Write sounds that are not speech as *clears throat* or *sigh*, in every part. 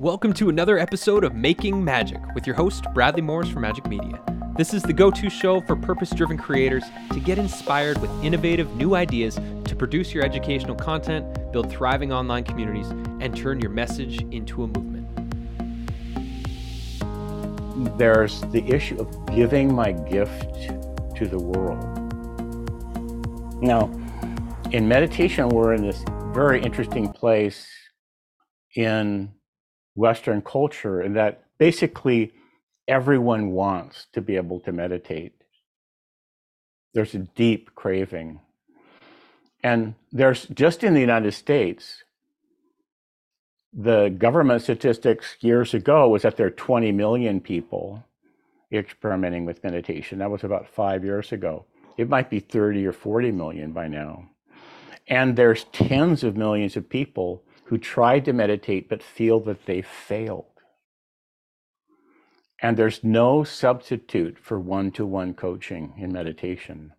Welcome to another episode of Making Magic with your host, Bradley Morris from Magic Media. This is the go to show for purpose driven creators to get inspired with innovative new ideas to produce your educational content, build thriving online communities, and turn your message into a movement. There's the issue of giving my gift to the world. Now, in meditation, we're in this very interesting place in Western culture, and that basically everyone wants to be able to meditate. There's a deep craving. And there's just in the United States, the government statistics years ago was that there are 20 million people experimenting with meditation. That was about five years ago. It might be 30 or 40 million by now. And there's tens of millions of people who tried to meditate but feel that they failed. And there's no substitute for one to one coaching in meditation.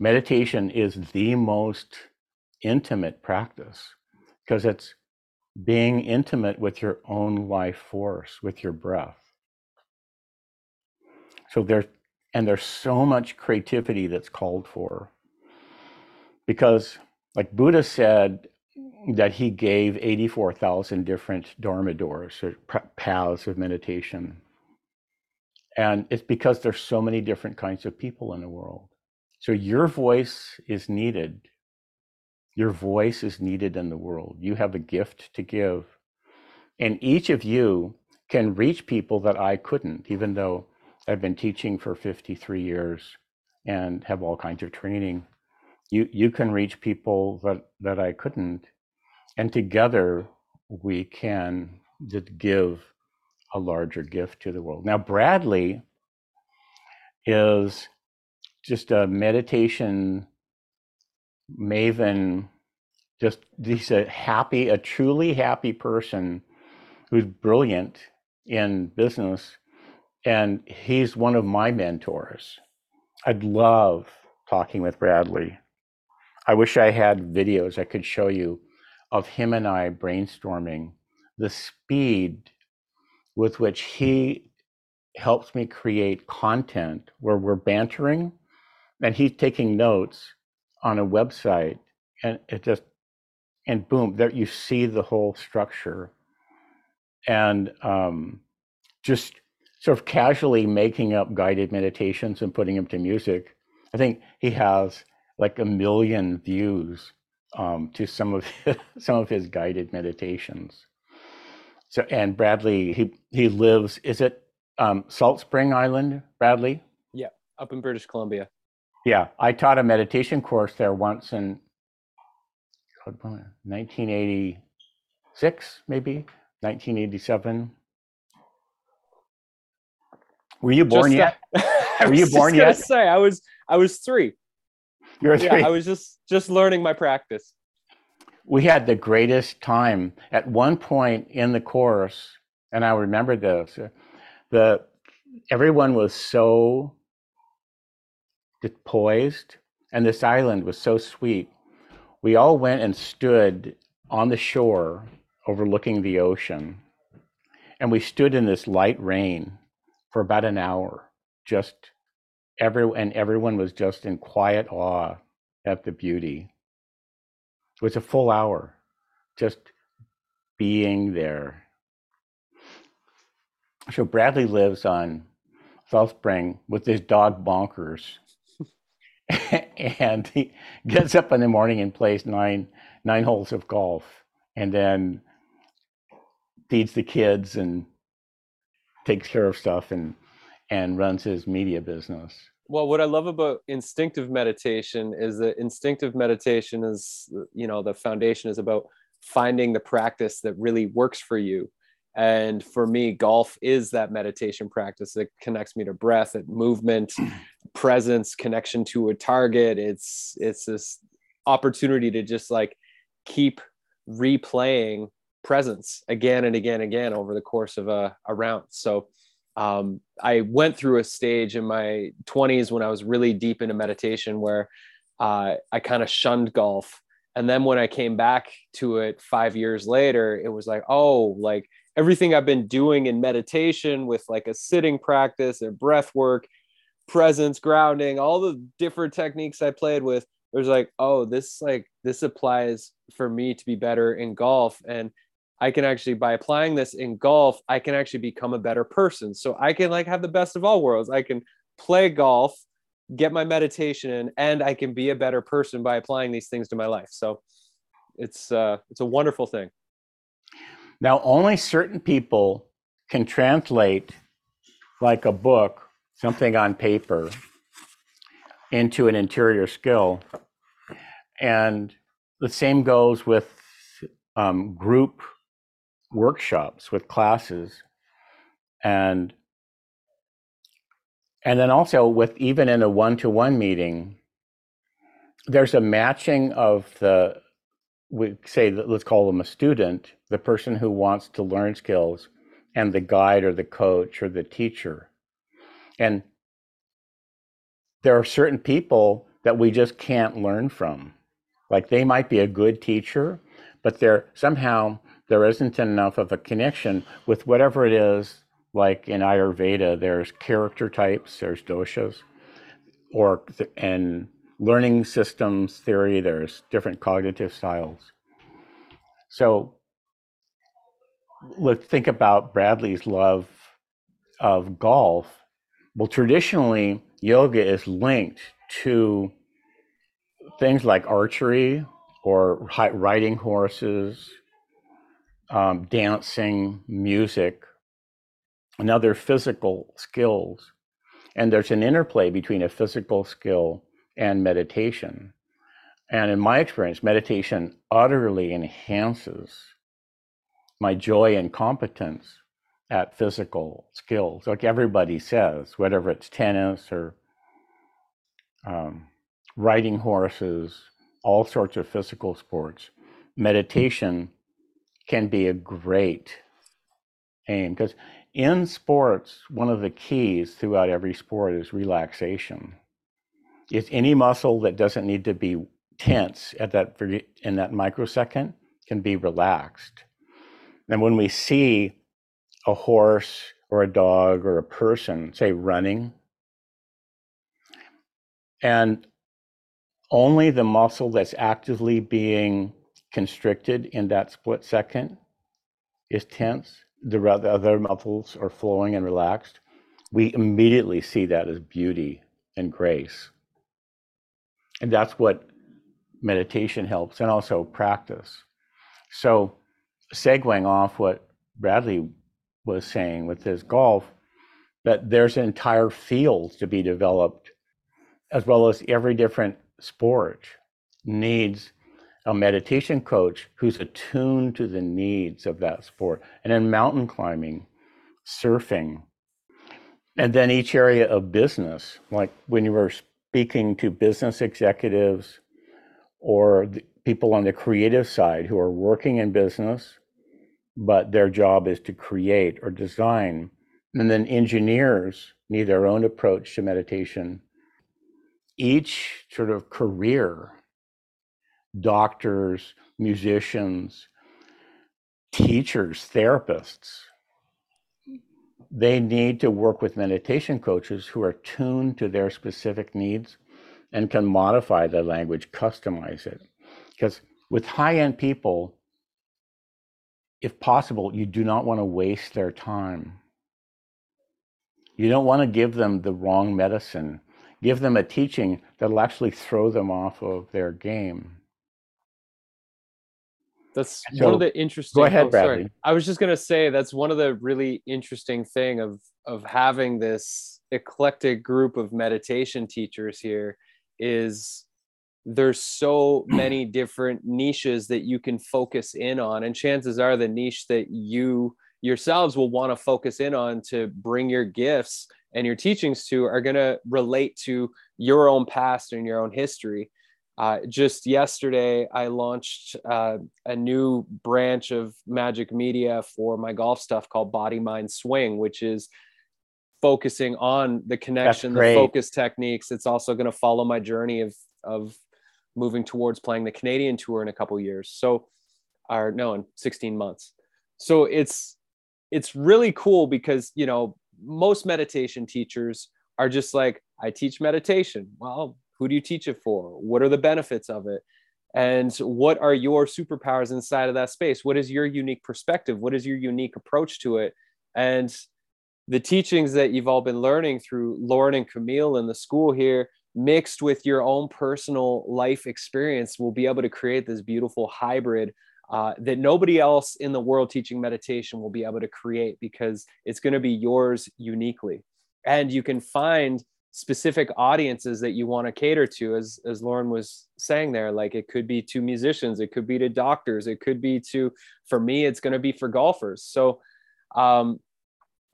Meditation is the most intimate practice because it's being intimate with your own life force, with your breath. So there's, and there's so much creativity that's called for. Because, like Buddha said, that he gave 84,000 different dharma doors or paths of meditation. And it's because there's so many different kinds of people in the world. So your voice is needed. Your voice is needed in the world. You have a gift to give. And each of you can reach people that I couldn't, even though I've been teaching for 53 years and have all kinds of training. You, you can reach people that, that I couldn't and together we can just give a larger gift to the world. Now, Bradley is just a meditation maven, just he's a happy, a truly happy person who's brilliant in business. And he's one of my mentors. I'd love talking with Bradley. I wish I had videos I could show you of him and I brainstorming, the speed with which he helps me create content where we're bantering and he's taking notes on a website and it just and boom there you see the whole structure. And um, just sort of casually making up guided meditations and putting them to music. I think he has like a million views um, to some of his, *laughs* some of his guided meditations. So, and Bradley, he he lives. Is it um, Salt Spring Island, Bradley? Yeah, up in British Columbia. Yeah, I taught a meditation course there once in 1986, maybe 1987. Were you born just, yet? *laughs* Were you born yet? Say I was. I was three. You're yeah, three. I was just just learning my practice. We had the greatest time. At one point in the course, and I remember this, uh, the everyone was so poised, and this island was so sweet. We all went and stood on the shore overlooking the ocean, and we stood in this light rain for about an hour, just every and everyone was just in quiet awe at the beauty. It was a full hour, just being there. So Bradley lives on Salt Spring with his dog Bonkers, *laughs* and he gets up in the morning and plays nine nine holes of golf, and then feeds the kids and takes care of stuff and and runs his media business. Well, what I love about instinctive meditation is that instinctive meditation is, you know, the foundation is about finding the practice that really works for you. And for me, golf is that meditation practice that connects me to breath, and movement, *clears throat* presence, connection to a target. It's it's this opportunity to just like keep replaying presence again and again and again over the course of a, a round. So um, I went through a stage in my 20s when I was really deep into meditation where uh, I kind of shunned golf. and then when i came back to it 5 years later it was like oh like everything i've been doing in meditation with like a sitting practice and breath work presence grounding all the different techniques i played with it was like oh this like this applies for me to be better in golf and i can actually by applying this in golf i can actually become a better person. So i can like have the best of all worlds. I can play golf get my meditation in and i can be a better person by applying these things to my life. So it's uh it's a wonderful thing. Now only certain people can translate like a book something on paper into an interior skill. And the same goes with um, group workshops with classes and and then also with even in a one-to-one meeting there's a matching of the we say let's call them a student the person who wants to learn skills and the guide or the coach or the teacher and there are certain people that we just can't learn from. Like they might be a good teacher, but they're somehow there isn't enough of a connection with whatever it is. Like in Ayurveda, there's character types, there's doshas, or and learning systems theory, there's different cognitive styles. So let's think about Bradley's love of golf. Well, traditionally, yoga is linked to things like archery or riding horses, um, dancing, music, and other physical skills. And there's an interplay between a physical skill and meditation. And in my experience, meditation utterly enhances my joy and competence at physical skills, like everybody says, whether it's tennis or um, riding horses, all sorts of physical sports. Meditation can be a great aim because in sports, one of the keys throughout every sport is relaxation. It's any muscle that doesn't need to be tense at that in that microsecond can be relaxed. And when we see a horse or a dog or a person, say, running, and only the muscle that's actively being constricted in that split second is tense. The other muscles are flowing and relaxed. We immediately see that as beauty and grace. And that's what meditation helps and also practice. So, segueing off what Bradley was saying with his golf that there's an entire field to be developed, as well as every different sport needs a meditation coach who's attuned to the needs of that sport. And in mountain climbing, surfing, and then each area of business, like when you were speaking to business executives or people on the creative side who are working in business but their job is to create or design. And then engineers need their own approach to meditation. Each sort of career, doctors, musicians, teachers, therapists, they need to work with meditation coaches who are tuned to their specific needs and can modify the language, customize it. Because with high end people, if possible, you do not want to waste their time. You don't want to give them the wrong medicine. Give them a teaching that'll actually throw them off of their game. That's so, one of the interesting. Go ahead, oh, Bradley. Sorry. I was just gonna say that's one of the really interesting thing of of having this eclectic group of meditation teachers here is there's so *clears throat* many different niches that you can focus in on and chances are the niche that you yourselves will want to focus in on to bring your gifts and your teachings to are going to relate to your own past and your own history uh, just yesterday i launched uh, a new branch of magic media for my golf stuff called body mind swing which is focusing on the connection the focus techniques it's also going to follow my journey of of moving towards playing the Canadian tour in a couple years. So, or no, in 16 months. So it's it's really cool because you know most meditation teachers are just like, I teach meditation. Well, who do you teach it for? What are the benefits of it? And what are your superpowers inside of that space? What is your unique perspective? What is your unique approach to it? And the teachings that you've all been learning through Lorin and Camille in the school here, mixed with your own personal life experience, will be able to create this beautiful hybrid uh, that nobody else in the world teaching meditation will be able to create because it's going to be yours uniquely. And you can find specific audiences that you want to cater to as as Lorin was saying there like it could be to musicians it could be to doctors it could be to for me it's going to be for golfers. So um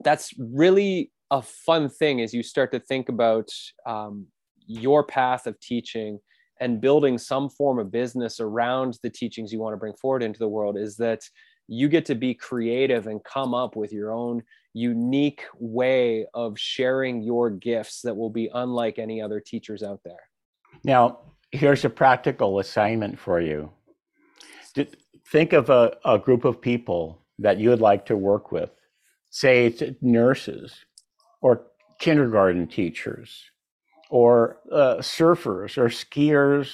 that's really a fun thing as you start to think about um, your path of teaching and building some form of business around the teachings you want to bring forward into the world is that you get to be creative and come up with your own unique way of sharing your gifts that will be unlike any other teachers out there. Now, here's a practical assignment for you. Think of a, a group of people that you would like to work with, say it's nurses or kindergarten teachers or uh, surfers or skiers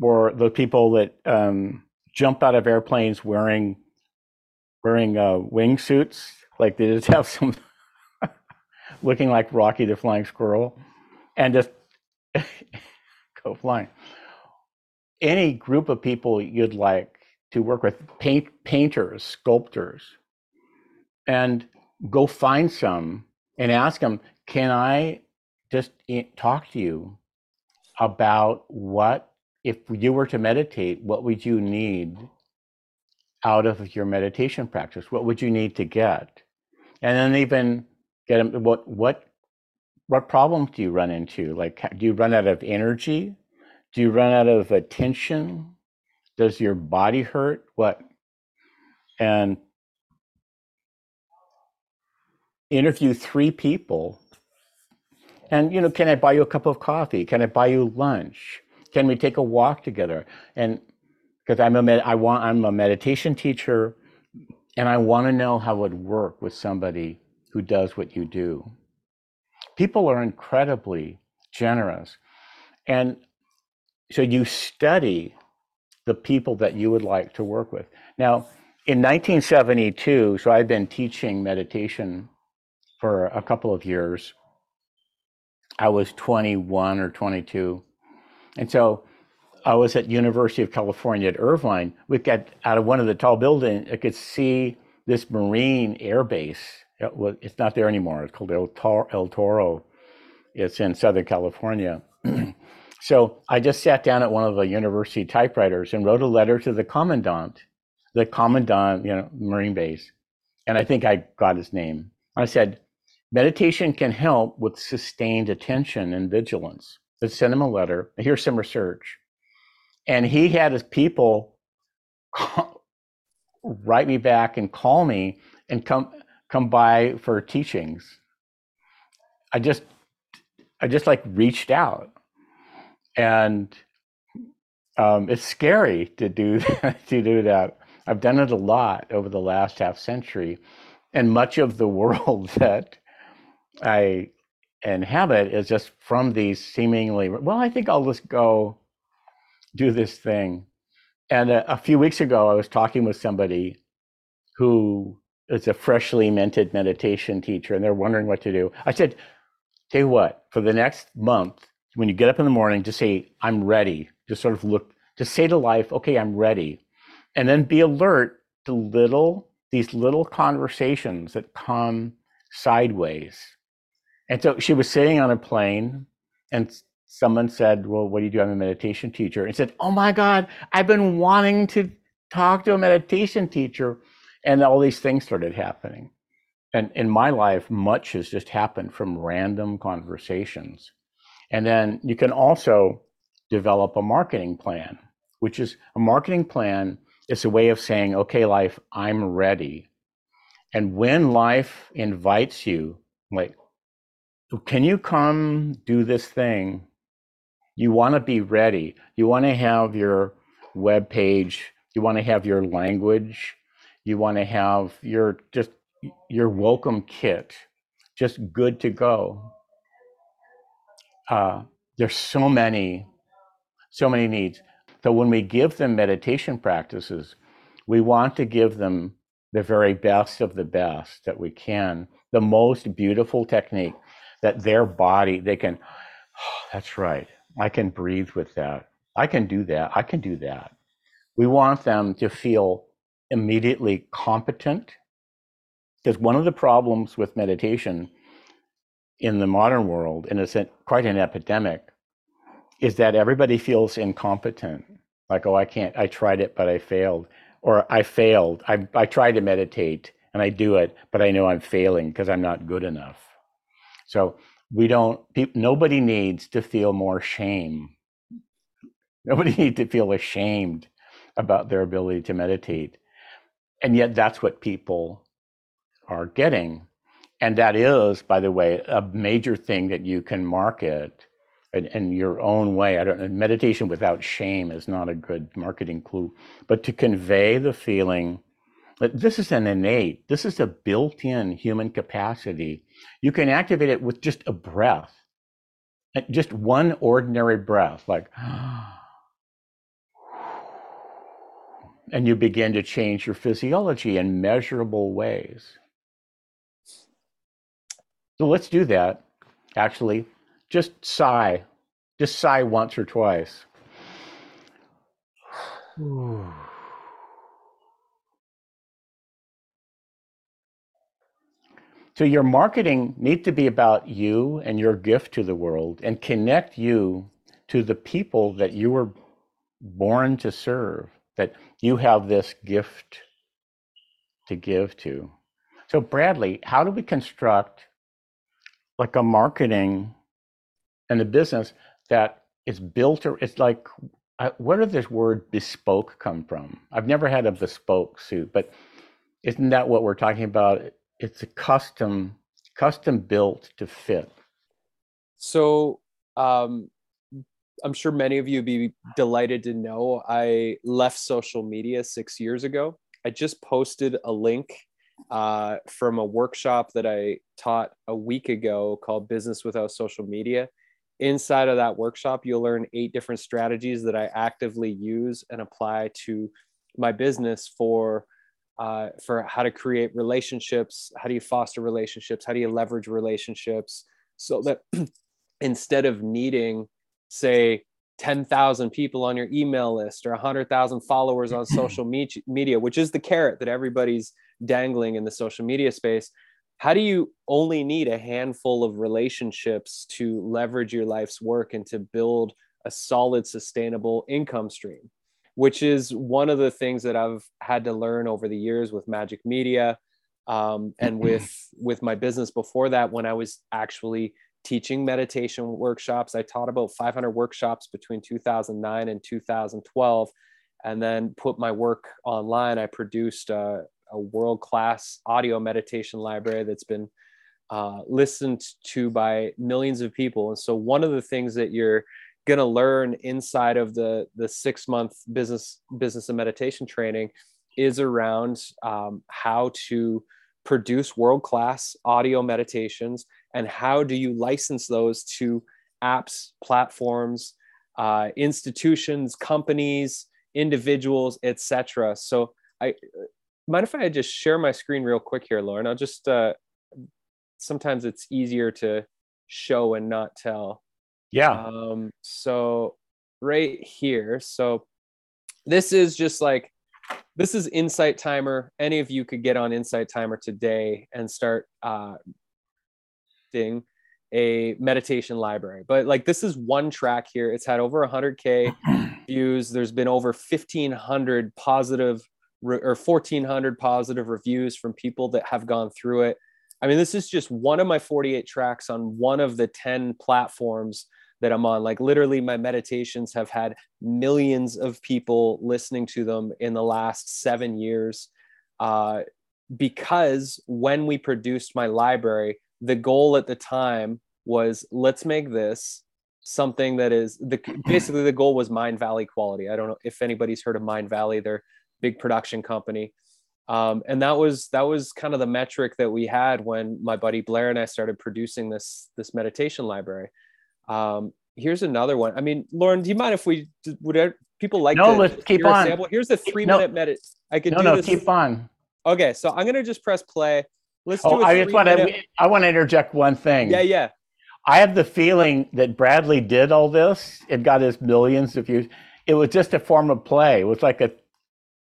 or the people that um, jump out of airplanes wearing wearing uh, wingsuits like they just *laughs* have some looking like Rocky the Flying Squirrel and just *laughs* go flying. Any group of people you'd like to work with, paint, painters, sculptors, and go find some and ask them, can I just talk to you about what, if you were to meditate, what would you need out of your meditation practice? What would you need to get? And then even get them what what what problems do you run into? Like do you run out of energy? Do you run out of attention? Does your body hurt? What? And interview three people. And you know can i buy you a cup of coffee? Can i buy you lunch? Can we take a walk together? And because i'm a med- i want i'm a meditation teacher and I want to know how it would work with somebody who does what you do. People are incredibly generous. And so you study the people that you would like to work with. Now, in 1972, so I've been teaching meditation for a couple of years. I was 21 or 22. And so I was at University of California at Irvine. We got out of one of the tall buildings. I could see this Marine Air Base. It was, it's not there anymore. It's called El, Tor- El Toro. It's in Southern California. *clears throat* so I just sat down at one of the university typewriters and wrote a letter to the commandant, the commandant, you know, Marine Base, and I think I got his name. I said, meditation can help with sustained attention and vigilance. Let's send him a letter. Here's some research and he had his people call, write me back and call me and come come by for teachings. I just I just like reached out, and um, it's scary to do that, *laughs* to do that. I've done it a lot over the last half century, and much of the *laughs* world that I inhabit is just from these seemingly well. I think I'll just go do this thing. And a, a few weeks ago, I was talking with somebody who is a freshly minted meditation teacher, and they're wondering what to do. I said, Tell you what, for the next month, when you get up in the morning, just say, I'm ready. Just sort of look, just say to life, okay, I'm ready. And then be alert to little, these little conversations that come sideways. And so she was sitting on a plane and someone said, Well, what do you do? I'm a meditation teacher. And said, Oh my God, I've been wanting to talk to a meditation teacher. And all these things started happening. And in my life, much has just happened from random conversations. And then you can also develop a marketing plan, which is a marketing plan is a way of saying, okay, life, I'm ready. And when life invites you, like, can you come do this thing? You want to be ready. You want to have your web page. You want to have your language. You want to have your just your welcome kit, just good to go. Uh, there's so many, so many needs. So when we give them meditation practices, we want to give them the very best of the best that we can, the most beautiful technique that their body, they can, oh, *sighs* that's right, I can breathe with that. I can do that. I can do that. We want them to feel immediately competent. Because one of the problems with meditation in the modern world, and it's quite an epidemic, is that everybody feels incompetent. Like, oh, I can't, I tried it, but I failed. Or I failed. I, I tried to meditate and I do it, but I know I'm failing because I'm not good enough. So we don't, nobody needs to feel more shame. Nobody *laughs* needs to feel ashamed about their ability to meditate. And yet that's what people are getting. And that is, by the way, a major thing that you can market in, in, your own way. I don't meditation without shame is not a good marketing clue, but to convey the feeling that this is an innate, this is a built in human capacity. You can activate it with just a breath, just one ordinary breath, like, and you begin to change your physiology in measurable ways. So let's do that. Actually, just sigh. Just sigh once or twice. So your marketing need to be about you and your gift to the world and connect you to the people that you were born to serve, that you have this gift to give to. So Bradley, how do we construct like a marketing and a business that is built or it's like uh, where did this word bespoke come from? I've never had a bespoke suit, but isn't that what we're talking about? It's a custom, custom built to fit. So um, I'm sure many of you would be delighted to know I left social media six years ago. I just posted a link uh, from a workshop that I taught a week ago called Business Without Social Media. Inside of that workshop, you'll learn eight different strategies that I actively use and apply to my business for uh, for how to create relationships, how do you foster relationships, how do you leverage relationships, so that *clears throat* instead of needing, say, 10,000 people on your email list or 100,000 followers on *clears throat* social media, which is the carrot that everybody's dangling in the social media space. How do you only need a handful of relationships to leverage your life's work and to build a solid, sustainable income stream? Which is one of the things that I've had to learn over the years with Magic Media um, and with with my business before that. When I was actually teaching meditation workshops, I taught about 500 workshops between 2009 and 2012 and then put my work online. I produced uh, a world class audio meditation library that's been uh, listened to by millions of people. And so, one of the things that you're going to learn inside of the the six month business business and meditation training is around um, how to produce world class audio meditations and how do you license those to apps, platforms, uh, institutions, companies, individuals, etc. So I mind if I just share my screen real quick here, Lorin? I'll just uh, sometimes it's easier to show and not tell. Yeah. Um, so right here, so this is just like this is Insight Timer. Any of you could get on Insight Timer today and start uh, thing a meditation library. But like this is one track here. It's had over 100k *clears throat* views. There's been over 1500 positive or 1400 positive reviews from people that have gone through it. I mean, this is just one of my 48 tracks on one of the 10 platforms that I'm on. Like, literally, my meditations have had millions of people listening to them in the last seven years. Uh, because when we produced my library, the goal at the time was let's make this something that is the *clears throat* basically the goal was Mindvalley quality. I don't know if anybody's heard of Mindvalley. They're big production company. Um, and that was that was kind of the metric that we had when my buddy Blair and I started producing this this meditation library. Um, here's another one. I mean, Lorin, do you mind if we would people like no? To let's keep on. Example? Here's a three minute no. medit. I could no, do no, this. keep on. Okay, so I'm gonna just press play. Let's oh, do. I just want to. I want to interject one thing. Yeah, yeah. I have the feeling that Bradley did all this and got his millions of views. It was just a form of play. It was like a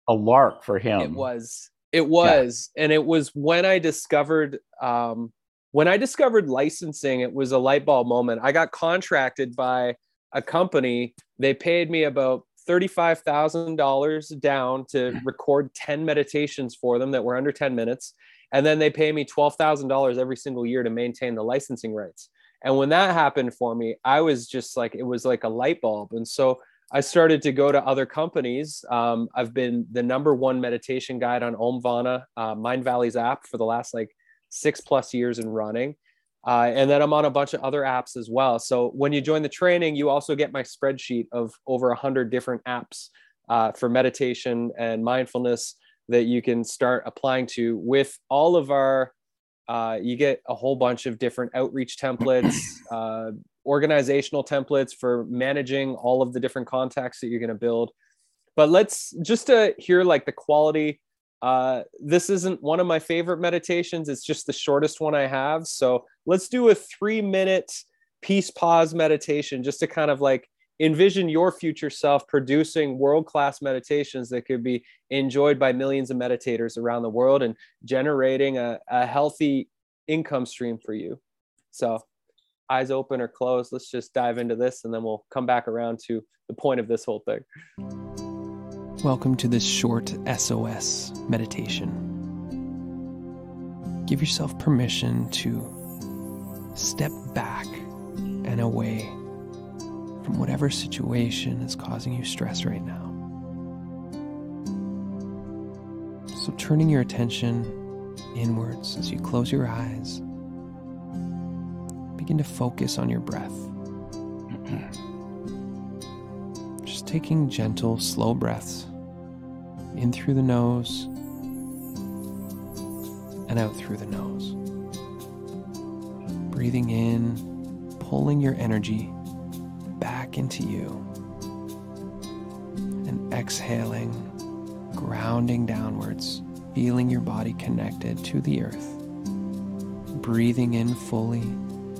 a lark for him. It was. It was, yeah. and it was when I discovered um, when I discovered licensing. It was a light bulb moment. I got contracted by a company. They paid me about thirty-five thousand dollars down to *laughs* record ten meditations for them that were under ten minutes, and then they pay me twelve thousand dollars every single year to maintain the licensing rights. And when that happened for me, I was just like, it was like a light bulb. And so I started to go to other companies. Um, I've been the number one meditation guide on Omvana, uh, Mindvalley's app for the last like six plus years in running. Uh, and then I'm on a bunch of other apps as well. So when you join the training, you also get my spreadsheet of over a hundred different apps uh, for meditation and mindfulness that you can start applying to with all of our uh, you get a whole bunch of different outreach templates, *clears throat* uh, organizational templates for managing all of the different contacts that you're going to build. But let's just to hear like the quality. Uh, this isn't one of my favorite meditations. It's just the shortest one I have. So let's do a three minute peace pause meditation just to kind of like envision your future self producing world class meditations that could be enjoyed by millions of meditators around the world and generating a, a healthy income stream for you. So, eyes open or closed, let's just dive into this and then we'll come back around to the point of this whole thing. Welcome to this short SOS meditation. Give yourself permission to step back and away from whatever situation is causing you stress right now. So, turning your attention inwards as you close your eyes, begin to focus on your breath. *clears throat* Just taking gentle, slow breaths in through the nose and out through the nose. Breathing in, pulling your energy back into you. And exhaling, grounding downwards, feeling your body connected to the earth. Breathing in fully.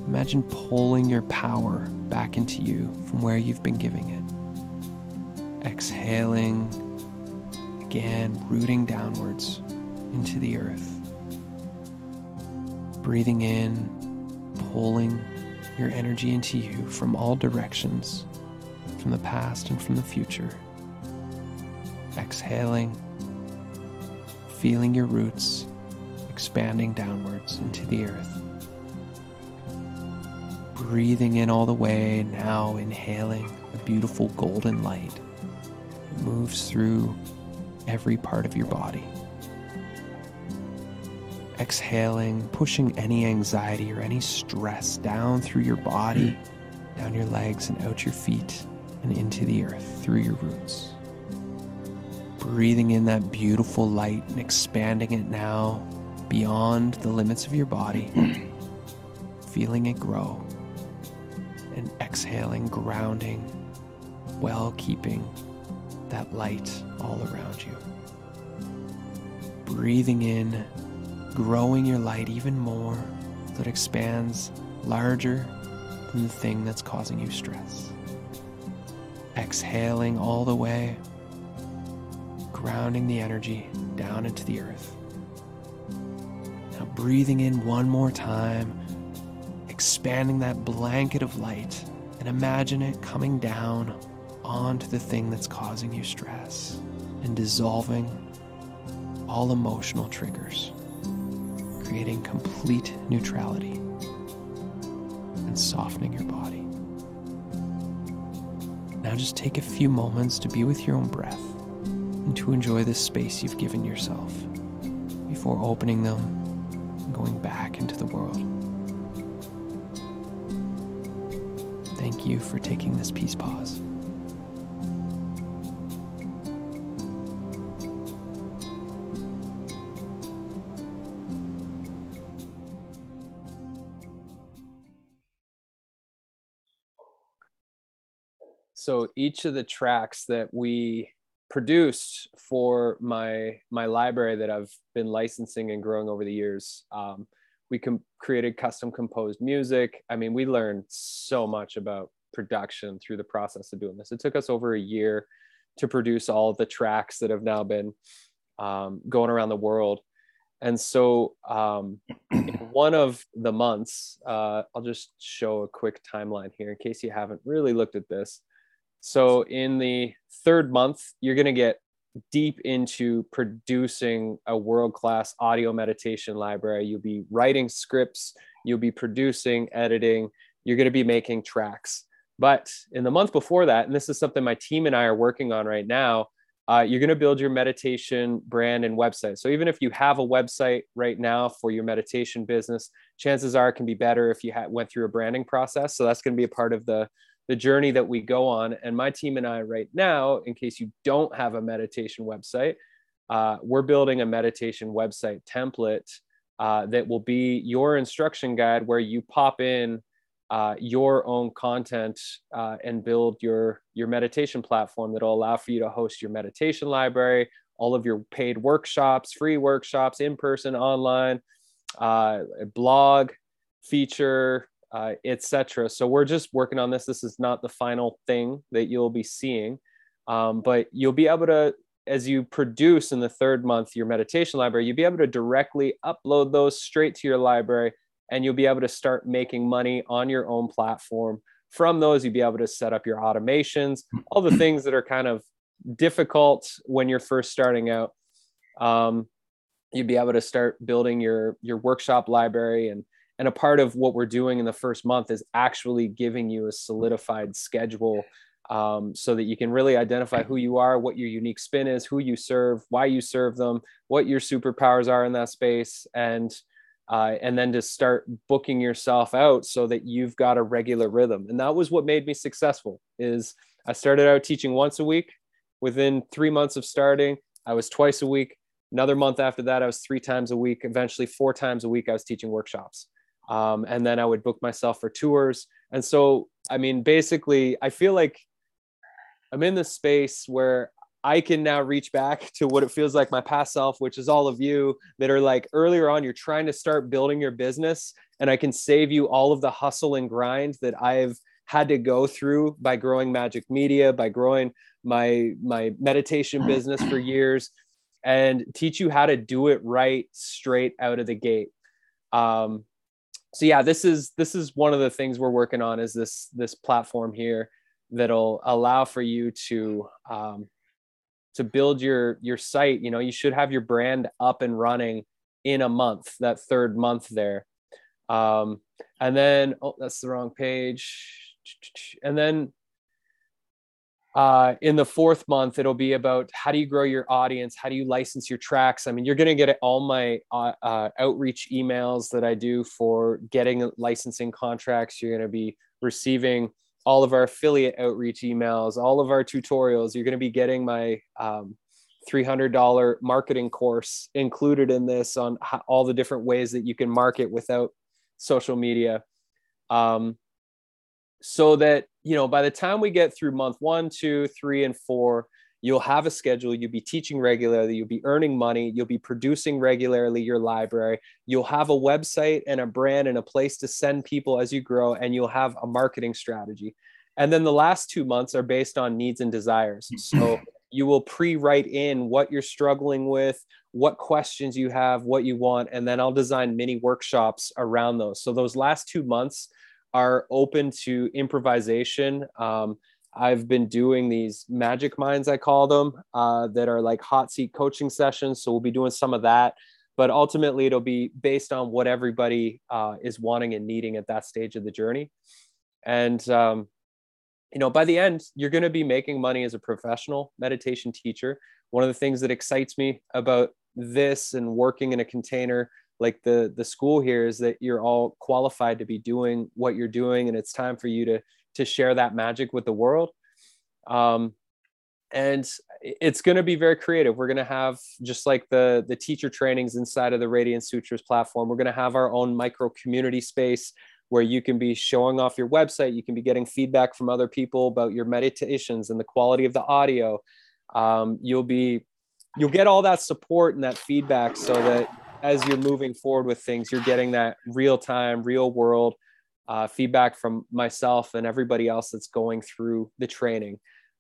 Imagine pulling your power back into you from where you've been giving it. Exhaling, again, rooting downwards into the earth. Breathing in, pulling your energy into you from all directions, from the past and from the future. Exhaling, feeling your roots expanding downwards into the earth. Breathing in all the way, now inhaling a beautiful golden light. It moves through every part of your body. Exhaling, pushing any anxiety or any stress down through your body, down your legs, and out your feet, and into the earth through your roots. Breathing in that beautiful light and expanding it now beyond the limits of your body, *clears throat* feeling it grow, and exhaling, grounding, well keeping that light all around you. Breathing in growing your light even more so it expands larger than the thing that's causing you stress. Exhaling all the way, grounding the energy down into the earth. Now, breathing in one more time, expanding that blanket of light, and imagine it coming down onto the thing that's causing you stress and dissolving all emotional triggers creating complete neutrality and softening your body. Now just take a few moments to be with your own breath and to enjoy the space you've given yourself before opening them and going back into the world. Thank you for taking this peace pause. So each of the tracks that we produced for my my library that I've been licensing and growing over the years. Um, we com- created custom composed music. I mean, we learned so much about production through the process of doing this. It took us over a year to produce all the tracks that have now been um, going around the world. And so, um, one of the months, uh, I'll just show a quick timeline here in case you haven't really looked at this. So in the third month, you're going to get deep into producing a world class audio meditation library. You'll be writing scripts, you'll be producing, editing, you're going to be making tracks. But in the month before that, and this is something my team and I are working on right now, uh, you're going to build your meditation brand and website. So even if you have a website right now for your meditation business, chances are it can be better if you ha- went through a branding process. So that's going to be a part of the the journey that we go on. And my team and I, right now, in case you don't have a meditation website, uh, we're building a meditation website template uh, that will be your instruction guide where you pop in uh, your own content uh, and build your your meditation platform that'll allow for you to host your meditation library, all of your paid workshops, free workshops, in person, online, uh, blog, feature, uh, etc. So we're just working on this. This is not the final thing that you'll be seeing, um, but you'll be able to, as you produce in the third month your meditation library, you'll be able to directly upload those straight to your library, and you'll be able to start making money on your own platform. From those, you'll be able to set up your automations, all the things that are kind of difficult when you're first starting out. Um, you'd be able to start building your your workshop library and and a part of what we're doing in the first month is actually giving you a solidified schedule um, so that you can really identify who you are, what your unique spin is, who you serve, why you serve them, what your superpowers are in that space, and uh, and then to start booking yourself out so that you've got a regular rhythm. And that was what made me successful. Is I started out teaching once a week. Within three months of starting, I was twice a week. Another month after that, I was three times a week. Eventually, four times a week, I was teaching workshops um, and then I would book myself for tours. And so, I mean, basically, I feel like I'm in this space where I can now reach back to what it feels like my past self, which is all of you that are like earlier on, you're trying to start building your business, and I can save you all of the hustle and grind that I've had to go through by growing Magic Media, by growing my my meditation business for years, and teach you how to do it right straight out of the gate. Um, so yeah this is this is one of the things we're working on is this this platform here that'll allow for you to um, to build your your site. You know you should have your brand up and running in a month that third month there. Um, and then oh that's the wrong page. And then uh, in the fourth month, it'll be about how do you grow your audience? How do you license your tracks? I mean, you're going to get all my uh, uh, outreach emails that I do for getting licensing contracts. You're going to be receiving all of our affiliate outreach emails, all of our tutorials. You're going to be getting my um, $300 marketing course included in this on how, all the different ways that you can market without social media. Um, so that you know by the time we get through month one two three and four you'll have a schedule. You'll be teaching regularly. You'll be earning money. You'll be producing regularly your library. You'll have a website and a brand and a place to send people as you grow and you'll have a marketing strategy. And then the last two months are based on needs and desires. Hmm. So you will pre-write in what you're struggling with what questions you have what you want and then i'll design mini workshops around those. So those last two months are open to improvisation. Um, I've been doing these magic minds, I call them, uh, that are like hot seat coaching sessions. So we'll be doing some of that. But ultimately, it'll be based on what everybody uh, is wanting and needing at that stage of the journey. And, um, you know, by the end, you're going to be making money as a professional meditation teacher. One of the things that excites me about this and working in a container like the the school here is that you're all qualified to be doing what you're doing and it's time for you to to share that magic with the world. Um, and it's going to be very creative. We're going to have just like the the teacher trainings inside of the Radiant Sutras platform. We're going to have our own micro community space where you can be showing off your website. You can be getting feedback from other people about your meditations and the quality of the audio. Um, you'll be you'll get all that support and that feedback so that as you're moving forward with things, you're getting that real time, real world uh, feedback from myself and everybody else that's going through the training.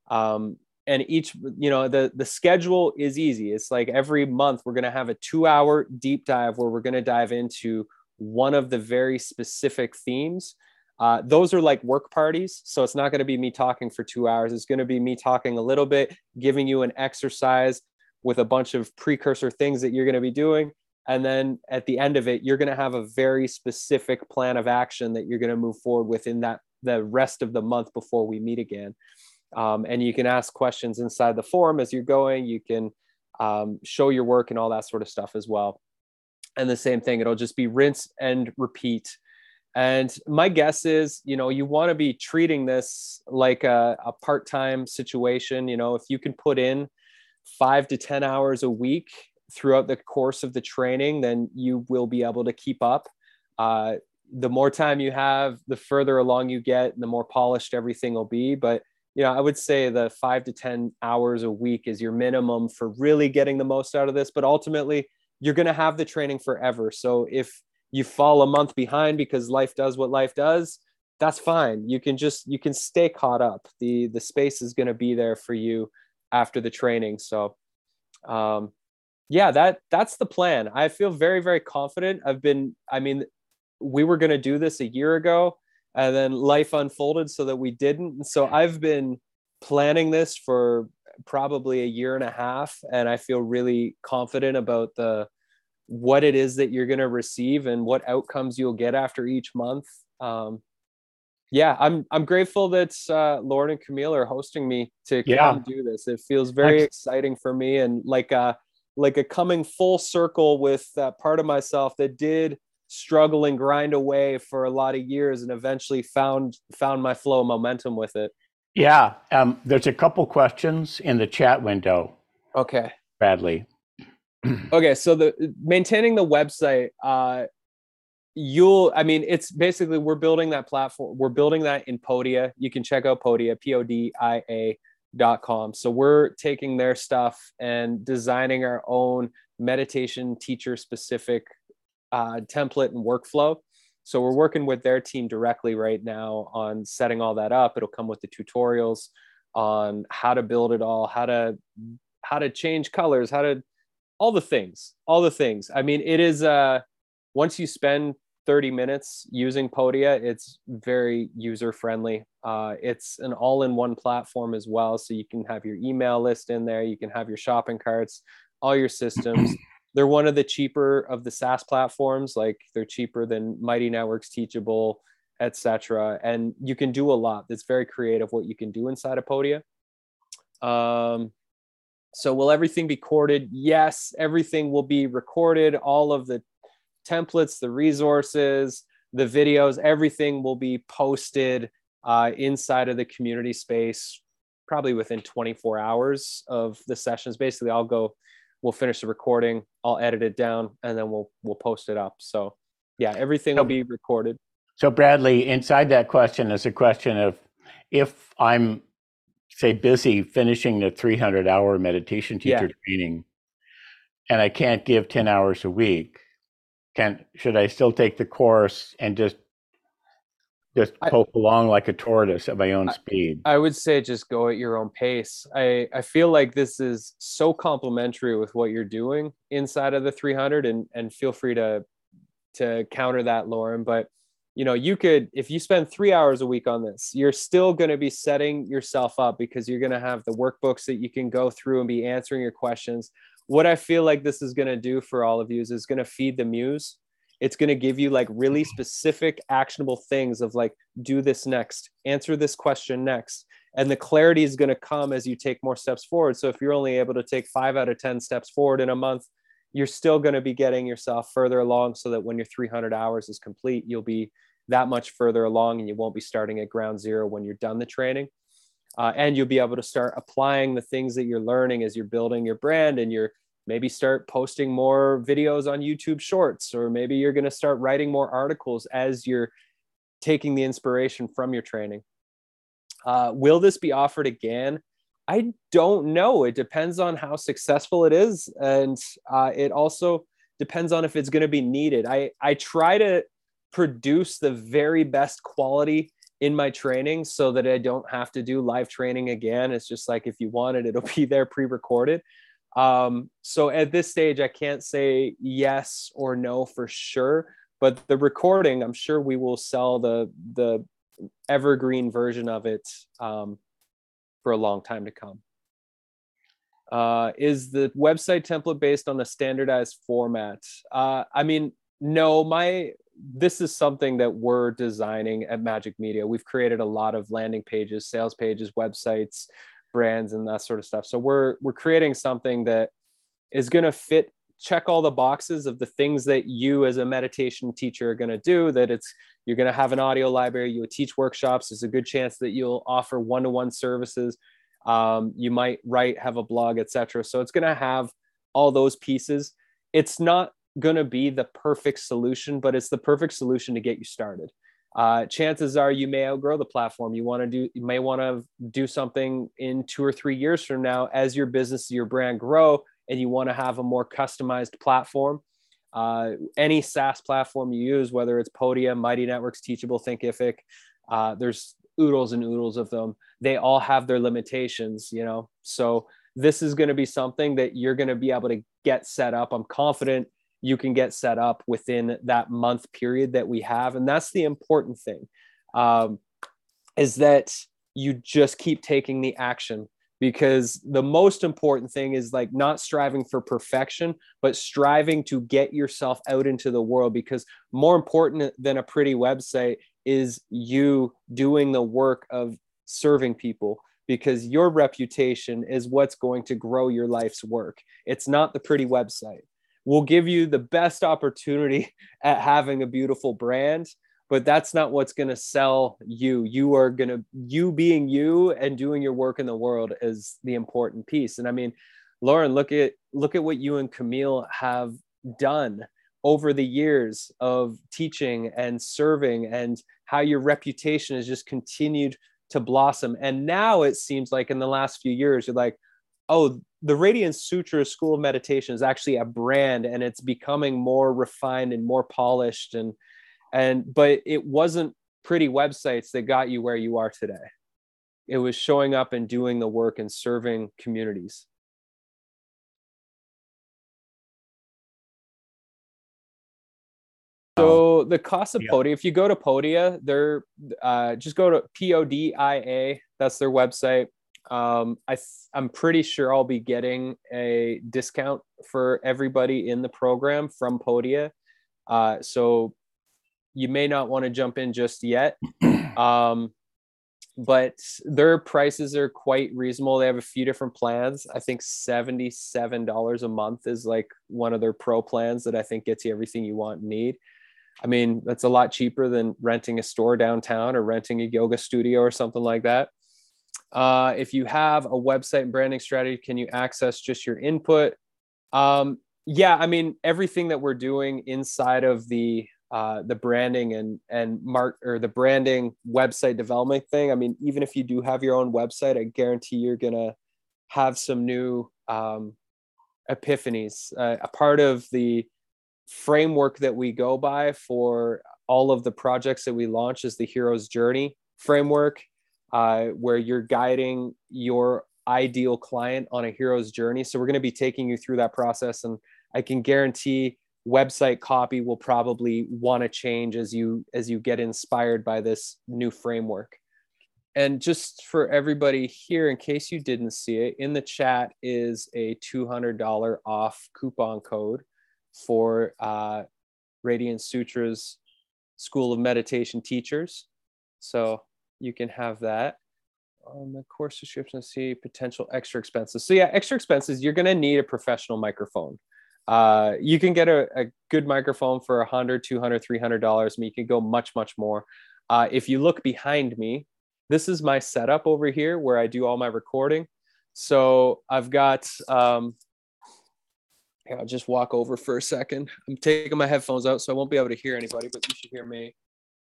Um, and each, you know, the the schedule is easy. It's like every month we're going to have a two hour deep dive where we're going to dive into one of the very specific themes. Uh, those are like work parties. So it's not going to be me talking for two hours. It's going to be me talking a little bit, giving you an exercise with a bunch of precursor things that you're going to be doing and then at the end of it you're going to have a very specific plan of action that you're going to move forward within that the rest of the month before we meet again. Um, and you can ask questions inside the forum as you're going. You can um, show your work and all that sort of stuff as well. And the same thing it'll just be rinse and repeat. And my guess is you know you want to be treating this like a, a part-time situation. You know if you can put in five to ten hours a week throughout the course of the training, then you will be able to keep up. Uh, the more time you have, the further along you get, the more polished everything will be. But you know, I would say the five to ten hours a week is your minimum for really getting the most out of this. But ultimately, you're going to have the training forever. So if you fall a month behind because life does what life does, that's fine. You can just you can stay caught up. the The space is going to be there for you after the training. So um, yeah, that that's the plan. I feel very very confident. I've been I mean we were going to do this a year ago and then life unfolded so that we didn't. And so I've been planning this for probably a year and a half and I feel really confident about the what it is that you're going to receive and what outcomes you'll get after each month. Um, yeah, I'm I'm grateful that uh, Lorin and Camille are hosting me to yeah. come do this. It feels very exciting for me and like uh, like a coming full circle with that part of myself that did struggle and grind away for a lot of years and eventually found found my flow momentum with it. Yeah um, there's a couple questions in the chat window okay. Bradley. *clears throat* Okay so the maintaining the website uh you'll i mean it's basically we're building that platform we're building that in podia. You can check out podia p-o-d-i-a dot com. So we're taking their stuff and designing our own meditation teacher specific uh, template and workflow. So we're working with their team directly right now on setting all that up. It'll come with the tutorials on how to build it all, how to how to change colors, how to all the things, all the things. I mean, it is uh once you spend 30 minutes using Podia. It's very user friendly. Uh, it's an all in one platform as well. So you can have your email list in there, you can have your shopping carts, all your systems. *clears throat* they're one of the cheaper of the SaaS platforms. Like they're cheaper than Mighty Networks, Teachable, etc. And you can do a lot. It's very creative what you can do inside of Podia. Um, so will everything be recorded? Yes, everything will be recorded. All of the templates, the resources, the videos, everything will be posted uh, inside of the community space probably within 24 hours of the sessions. Basically, I'll go, we'll finish the recording, I'll edit it down, and then we'll we'll post it up. So yeah, everything will be recorded. So Bradley, inside that question is a question of if I'm say busy finishing the 300 hour meditation teacher yeah. training and I can't give 10 hours a week, can should I still take the course and just just poke I, along like a tortoise at my own speed? I would say just go at your own pace. I I feel like this is so complementary with what you're doing inside of the 300, and and feel free to to counter that, Lorin. But you know, you could if you spend three hours a week on this, you're still going to be setting yourself up because you're going to have the workbooks that you can go through and be answering your questions what I feel like this is going to do for all of you is, is going to feed the muse. It's going to give you like really specific, actionable things of like, do this next, answer this question next. And the clarity is going to come as you take more steps forward. So if you're only able to take five out of 10 steps forward in a month, you're still going to be getting yourself further along so that when your 300 hours is complete, you'll be that much further along and you won't be starting at ground zero when you're done the training. Uh, and you'll be able to start applying the things that you're learning as you're building your brand and you're maybe start posting more videos on YouTube shorts, or maybe you're going to start writing more articles as you're taking the inspiration from your training. Uh, will this be offered again? I don't know. It depends on how successful it is. And uh, it also depends on if it's going to be needed. I, I try to produce the very best quality in my training so that I don't have to do live training again. It's just like if you want it, it'll *laughs* be there pre recorded. Um, so at this stage, I can't say yes or no for sure. But the recording, I'm sure we will sell the the evergreen version of it um, for a long time to come. Uh, is the website template based on a standardized format? Uh, I mean, no, my this is something that we're designing at Magic Media. We've created a lot of landing pages, sales pages, websites, brands, and that sort of stuff. So we're we're creating something that is going to fit check all the boxes of the things that you as a meditation teacher are going to do that it's you're going to have an audio library you'll teach workshops there's a good chance that you'll offer one-to-one services um, you might write have a blog etc so it's going to have all those pieces it's not going to be the perfect solution but it's the perfect solution to get you started uh, chances are you may outgrow the platform you want to do you may want to do something in two or three years from now as your business your brand grow and you want to have a more customized platform, uh, any SaaS platform you use, whether it's Podia, Mighty Networks, Teachable, Thinkific, uh, there's oodles and oodles of them. They all have their limitations, you know. So this is going to be something that you're going to be able to get set up. I'm confident you can get set up within that month period that we have, and that's the important thing. Um, is that you just keep taking the action because the most important thing is like not striving for perfection but striving to get yourself out into the world. Because more important than a pretty website is you doing the work of serving people because your reputation is what's going to grow your life's work. It's not the pretty website we'll give you the best opportunity *laughs* at having a beautiful brand but that's not what's going to sell you. You are going to you being you and doing your work in the world is the important piece. And i mean lorin look at look at what you and camille have done over the years of teaching and serving and how your reputation has just continued to blossom. And now it seems like in the last few years you're like oh the radiant sutra school of meditation is actually a brand and it's becoming more refined and more polished and and but it wasn't pretty websites that got you where you are today. It was showing up and doing the work and serving communities. So the cost of yeah. podia if you go to podia they're uh, just go to podia that's their website um, I i'm pretty sure i'll be getting a discount for everybody in the program from podia uh, so you may not want to jump in just yet. *clears throat* Um, but their prices are quite reasonable. They have a few different plans. I think $77 a month is like one of their pro plans that I think gets you everything you want and need. I mean, that's a lot cheaper than renting a store downtown or renting a yoga studio or something like that. Uh, if you have a website and branding strategy, can you access just your input? Um, yeah, I mean, everything that we're doing inside of the uh, the branding and and mark or the branding website development thing. I mean, even if you do have your own website, I guarantee you're gonna have some new um, epiphanies. Uh, a part of the framework that we go by for all of the projects that we launch is the hero's journey framework, uh, where you're guiding your ideal client on a hero's journey. So we're going to be taking you through that process, and I can guarantee website copy will probably want to change as you as you get inspired by this new framework and just for everybody here in case you didn't see it in the chat is a $200 off coupon code for uh, radiant sutras school of meditation teachers so you can have that. On the course description see potential extra expenses. So yeah extra expenses you're going to need a professional microphone. Uh, you can get a, a good microphone for 100 200 300 dollars. Mean, you can go much much more. Uh, if you look behind me this is my setup over here where i do all my recording. So i've got um, I'll just walk over for a second. I'm taking my headphones out, so I won't be able to hear anybody, but you should hear me.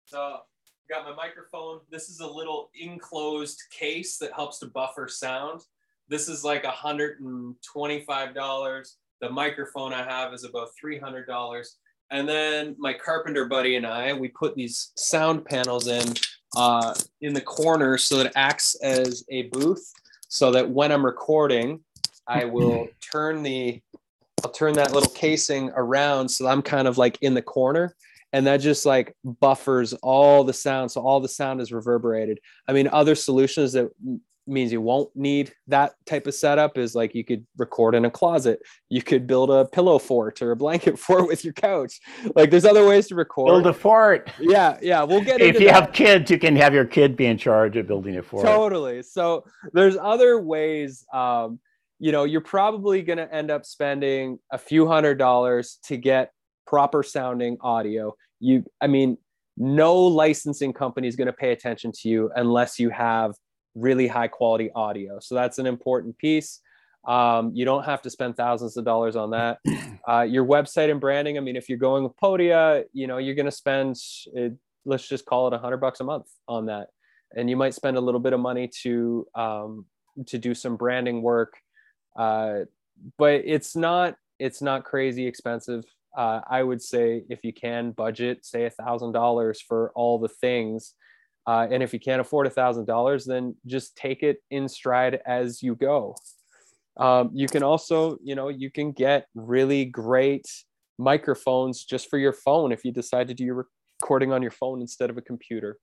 So, got my microphone. This is a little enclosed case that helps to buffer sound. This is like $125. The microphone I have is about $300. And then my carpenter buddy and I, we put these sound panels in uh, in the corner so that it acts as a booth so that when I'm recording, I will *laughs* turn the I'll turn that little casing around so I'm kind of like in the corner and that just like buffers all the sound so all the sound is reverberated. I mean other solutions that means you won't need that type of setup is like you could record in a closet. You could build a pillow fort or a blanket *laughs* fort with your couch. Like there's other ways to record. Build a fort. Yeah, yeah. We'll get if you that. have kids, you can have your kid be in charge of building a fort. Totally. So there's other ways. Um, you know, you're probably going to end up spending a few hundred dollars to get proper sounding audio. You, I mean, no licensing company is going to pay attention to you unless you have really high quality audio. So that's an important piece. Um, you don't have to spend thousands of dollars on that. *clears throat* Uh, your website and branding. I mean, if you're going with Podia, you know, you're going to spend, it, let's just call it a hundred bucks a month on that. And you might spend a little bit of money to, um, to do some branding work. Uh, but it's not, it's not crazy expensive. Uh, I would say if you can budget, say a thousand dollars for all the things, uh, and if you can't afford a thousand dollars, then just take it in stride as you go. Um, you can also, you know, you can get really great microphones just for your phone if you decide to do your recording on your phone instead of a computer.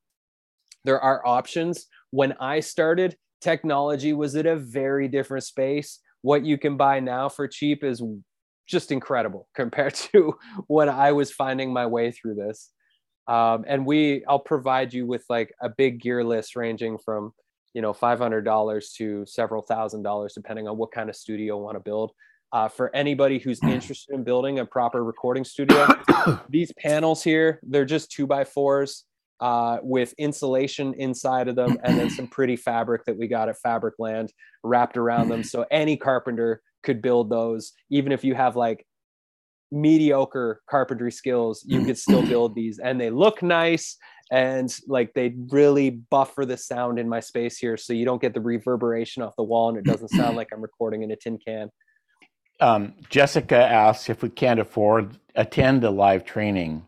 There are options. When I started, technology was at a very different space. What you can buy now for cheap is just incredible *laughs* compared to when I was finding my way through this. Um, and we, I'll provide you with like a big gear list ranging from, you know, $500 to several thousand dollars, depending on what kind of studio you want to build. Uh, for anybody who's *coughs* interested in building a proper recording studio, *coughs* these panels here, they're just two by fours uh, with insulation inside of them and then some pretty fabric that we got at Fabric Land wrapped around them. *coughs* So any carpenter could build those, even if you have like mediocre carpentry skills, you could still *clears throat* build these and they look nice and like they really buffer the sound in my space here so you don't get the reverberation off the wall and it doesn't sound *clears throat* like I'm recording in a tin can. Um, Jessica asks if we can't afford attend a live training,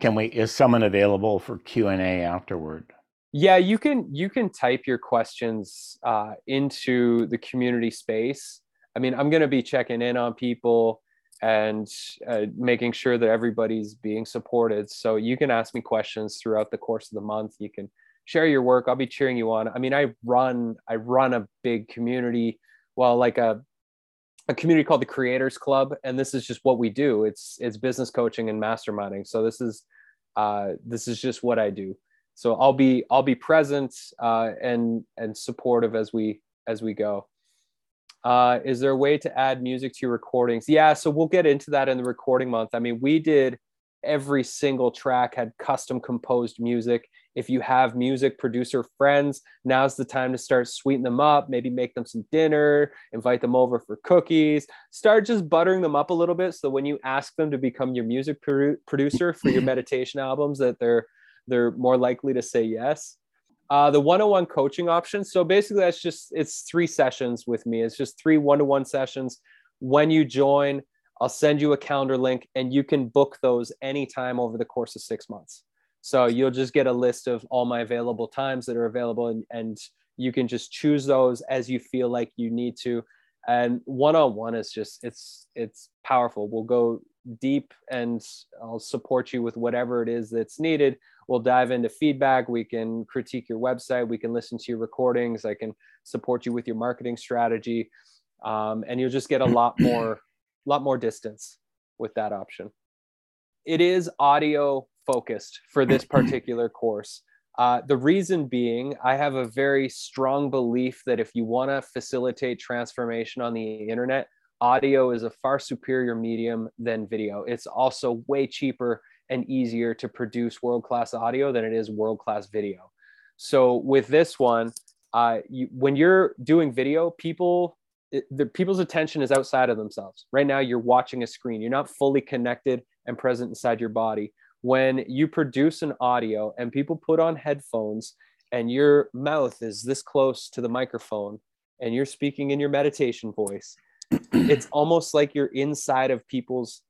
can we? Is someone available for Q and A afterward? Yeah, you can. You can type your questions uh, into the community space. I mean, I'm going to be checking in on people and uh, making sure that everybody's being supported. So you can ask me questions throughout the course of the month. You can share your work. I'll be cheering you on. I mean, I run I run a big community, well, like a a community called the Creators Club, and this is just what we do. It's it's business coaching and masterminding. So this is uh, this is just what I do. So I'll be I'll be present uh, and and supportive as we as we go. Uh, is there a way to add music to your recordings? Yeah, so we'll get into that in the recording month. I mean, we did every single track had custom composed music. If you have music producer friends, now's the time to start sweeten them up, maybe make them some dinner, invite them over for cookies, start just buttering them up a little bit so when you ask them to become your music produ- producer for your *laughs* meditation albums that they're they're more likely to say yes. Uh, the one-on-one coaching option. So basically, that's just it's three sessions with me. It's just three one-to-one sessions. When you join, I'll send you a calendar link, and you can book those anytime over the course of six months. So you'll just get a list of all my available times that are available, and, and you can just choose those as you feel like you need to. And one-on-one is just it's it's powerful. We'll go deep, and I'll support you with whatever it is that's needed we'll dive into feedback. We can critique your website. We can listen to your recordings. I can support you with your marketing strategy. Um, and you'll just get a *clears throat* lot more, lot more distance with that option. It is audio focused for this *clears throat* particular course. Uh, the reason being, I have a very strong belief that if you want to facilitate transformation on the internet, audio is a far superior medium than video. It's also way cheaper and easier to produce world class audio than it is world class video. So with this one, uh, you, when you're doing video, people it, the people's attention is outside of themselves. Right now, you're watching a screen. You're not fully connected and present inside your body. When you produce an audio and people put on headphones and your mouth is this close to the microphone and you're speaking in your meditation voice, *clears throat* it's almost like you're inside of people's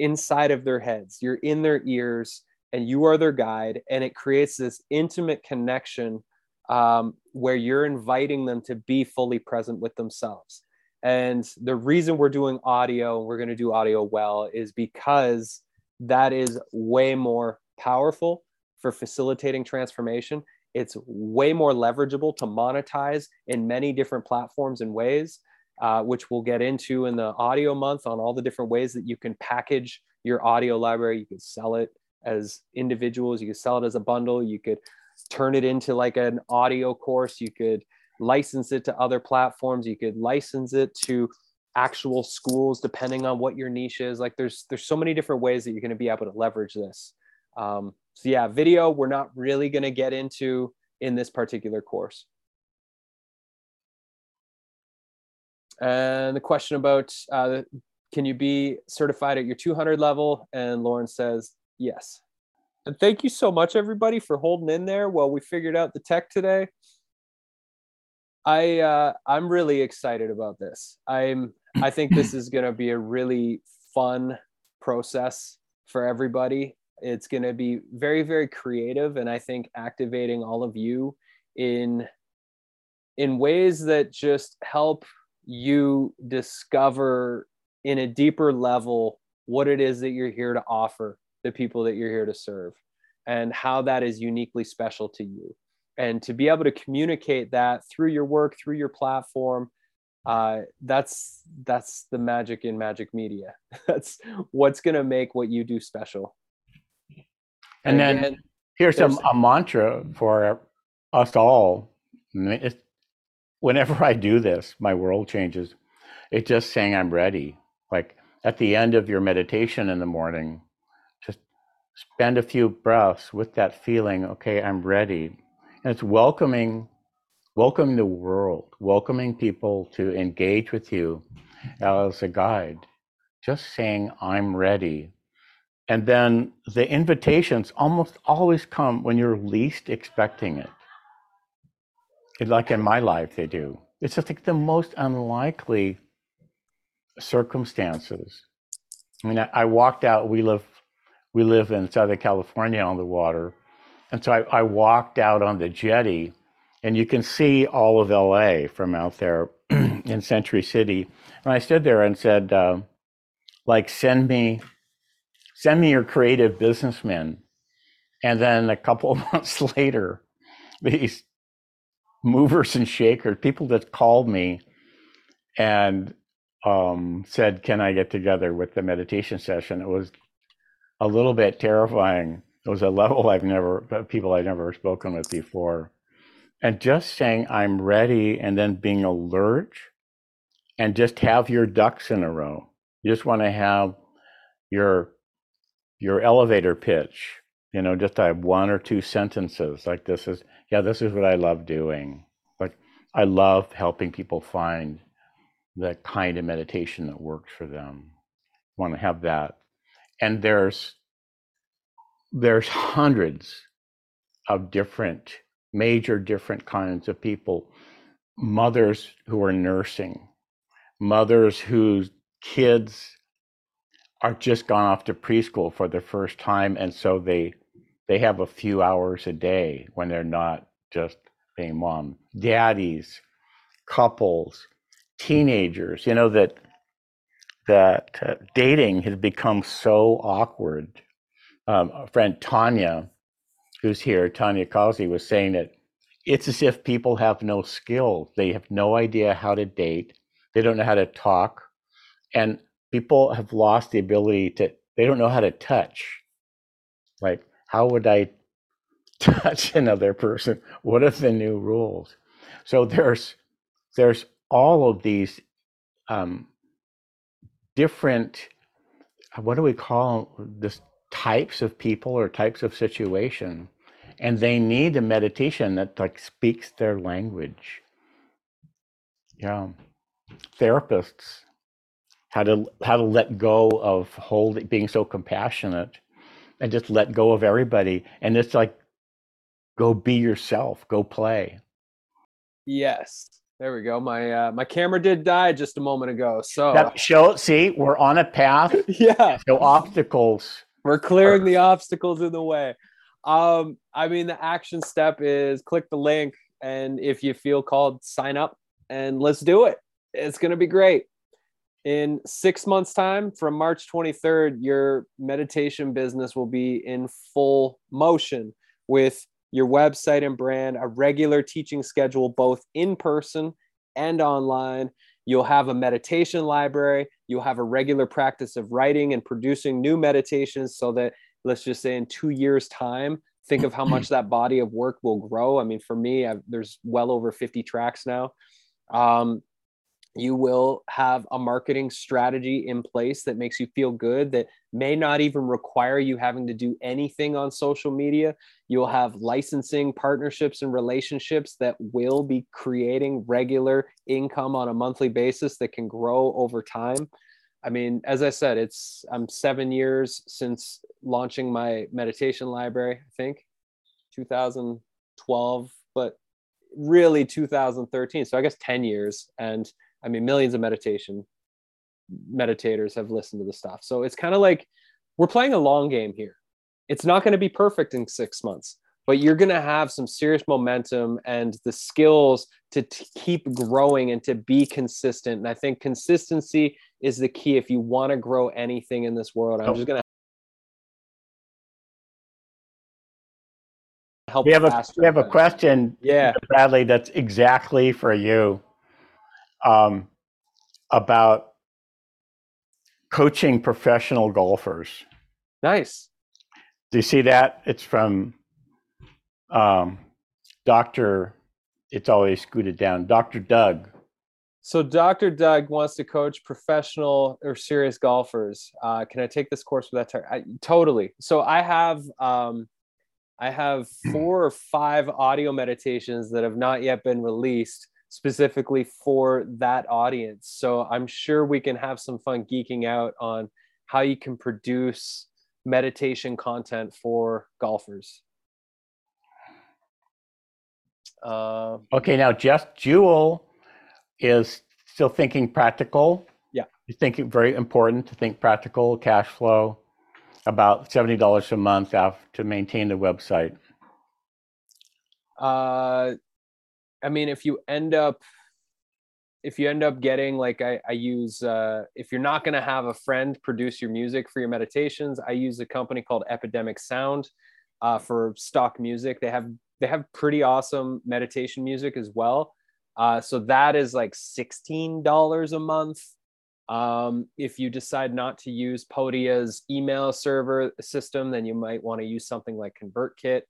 inside of their heads. You're in their ears and you are their guide. And it creates this intimate connection um, where you're inviting them to be fully present with themselves. And the reason we're doing audio, and we're going to do audio well, is because that is way more powerful for facilitating transformation. It's way more leverageable to monetize in many different platforms and ways, uh, which we'll get into in the audio month on all the different ways that you can package your audio library. You could sell it as individuals, you could sell it as a bundle, you could turn it into like an audio course, you could license it to other platforms, you could license it to actual schools depending on what your niche is. Like there's there's so many different ways that you're going to be able to leverage this. Um, so yeah video we're not really going to get into in this particular course and the question about uh, can you be certified at your 200 level? And lorin says yes. And thank you so much everybody for holding in there while we figured out the tech today. I uh, i'm really excited about this. I'm I think this is going to be a really fun process for everybody. It's going to be very, very creative, and I think activating all of you in in ways that just help you discover in a deeper level what it is that you're here to offer the people that you're here to serve and how that is uniquely special to you. And to be able to communicate that through your work through your platform uh, that's that's the magic in magic media. *laughs* That's what's going to make what you do special. And, and then again, here's a, a, mantra for us all. It's, whenever i do this my world changes it's just saying i'm ready like at the end of your meditation in the morning just spend a few breaths with that feeling okay i'm ready and it's welcoming welcoming the world, welcoming people to engage with you as a guide, just saying, I'm ready. And then the invitations almost always come when you're least expecting it. Like in my life, they do. It's just like the most unlikely circumstances. I mean, I, I walked out. We live, we live in Southern California on the water, and so I, I walked out on the jetty and you can see all of LA from out there *clears throat* in Century City. And I stood there and said, uh, like, send me, send me your creative businessmen. And then a couple of *laughs* months later, these movers and shakers, people that called me and um, said, "Can I get together with the meditation session?" It was a little bit terrifying. It was a level I've never, people I've never spoken with before and just saying i'm ready and then being alert and just have your ducks in a row you just want to have your your elevator pitch you know just i have one or two sentences like this is yeah this is what i love doing. Like i love helping people find the kind of meditation that works for them. Want to have that. And there's there's hundreds of different major different kinds of people. Mothers who are nursing, mothers whose kids are just gone off to preschool for the first time and so they they have a few hours a day when they're not just being mom daddies couples teenagers you know that that uh, dating has become so awkward um, a friend tanya who's here, Tanya Causey, was saying that it's as if people have no skills. They have no idea how to date. They don't know how to talk. And people have lost the ability to, they don't know how to touch. Like, how would I touch *laughs* another person? What are the new rules? So there's, there's all of these um, different what do we call this types of people or types of situation and they need a meditation that like speaks their language yeah therapists how to how to let go of holding being so compassionate and just let go of everybody and it's like go be yourself go play yes there we go. My uh, my camera did die just a moment ago. So that show. See, we're on a path. *laughs* yeah. No obstacles. We're clearing the obstacles in the way. Um, I mean, the action step is click the link, and if you feel called, sign up, and let's do it. It's gonna be great. In six months' time, from March 23rd, your meditation business will be in full motion with your website and brand, a regular teaching schedule, both in person and online. You'll have a meditation library. You'll have a regular practice of writing and producing new meditations so that, let's just say, in two years' time, think of how much *clears throat* that body of work will grow. I mean, for me, I've, there's well over 50 tracks now. Um, you will have a marketing strategy in place that makes you feel good that may not even require you having to do anything on social media. You'll have licensing partnerships and relationships that will be creating regular income on a monthly basis that can grow over time. I mean as i said it's i'm 7 years since launching my meditation library i think. 2012 but really 2013 so i guess 10 years. And I mean, millions of meditation meditators have listened to the stuff. So it's kind of like we're playing a long game here. It's not going to be perfect in six months, but you're going to have some serious momentum and the skills to t- keep growing and to be consistent. And I think consistency is the key if you want to grow anything in this world. I'm oh. just going to help. We have a we have a question, yeah, Bradley. That's exactly for you um, about coaching professional golfers. Nice. Do you see that? It's from um, Dr. It's always scooted down, Dr. Doug. So Dr. Doug wants to coach professional or serious golfers. Uh, can I take this course with that? I, totally. So I have um, I have four or five audio meditations that have not yet been released specifically for that audience. So I'm sure we can have some fun geeking out on how you can produce meditation content for golfers. Uh, okay, now Jeff Jewel is still thinking practical. Yeah. You think it very important to think practical cash flow, about $70 a month to maintain the website. Uh, I mean, if you end up if you end up getting like I, I use uh, if you're not going to have a friend produce your music for your meditations i use a company called epidemic sound uh, for stock music. They have they have pretty awesome meditation music as well. Uh, so that is like $16 a month. Um, if you decide not to use podia's email server system then you might want to use something like convertkit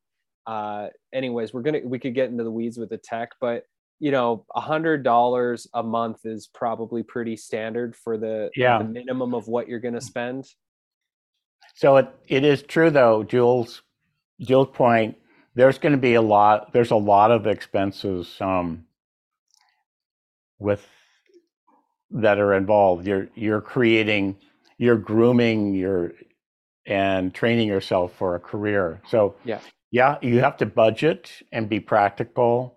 uh, anyways, we're gonna we could get into the weeds with the tech, but you know, a hundred dollars a month is probably pretty standard for the, yeah. the minimum of what you're gonna spend. So it, it is true though, Jules Jules' point, there's gonna be a lot there's a lot of expenses um, with that are involved. You're you're creating, you're grooming your and training yourself for a career. So yeah, yeah, you have to budget and be practical.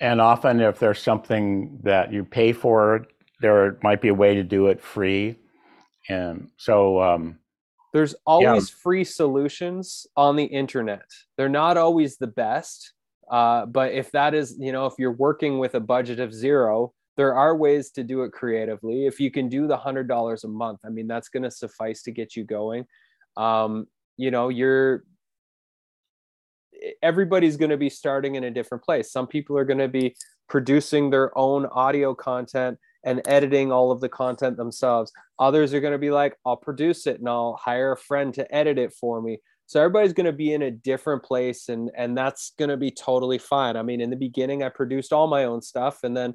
And often, if there's something that you pay for, there might be a way to do it free. And so, um, there's always yeah. free solutions on the internet. They're not always the best, uh, but if that is, you know, if you're working with a budget of zero, there are ways to do it creatively. If you can do the hundred dollars a month, I mean, that's going to suffice to get you going. Um, you know, you're everybody's going to be starting in a different place. Some people are going to be producing their own audio content and editing all of the content themselves. Others are going to be like, I'll produce it and I'll hire a friend to edit it for me. So everybody's going to be in a different place and and that's going to be totally fine. I mean, in the beginning I produced all my own stuff and then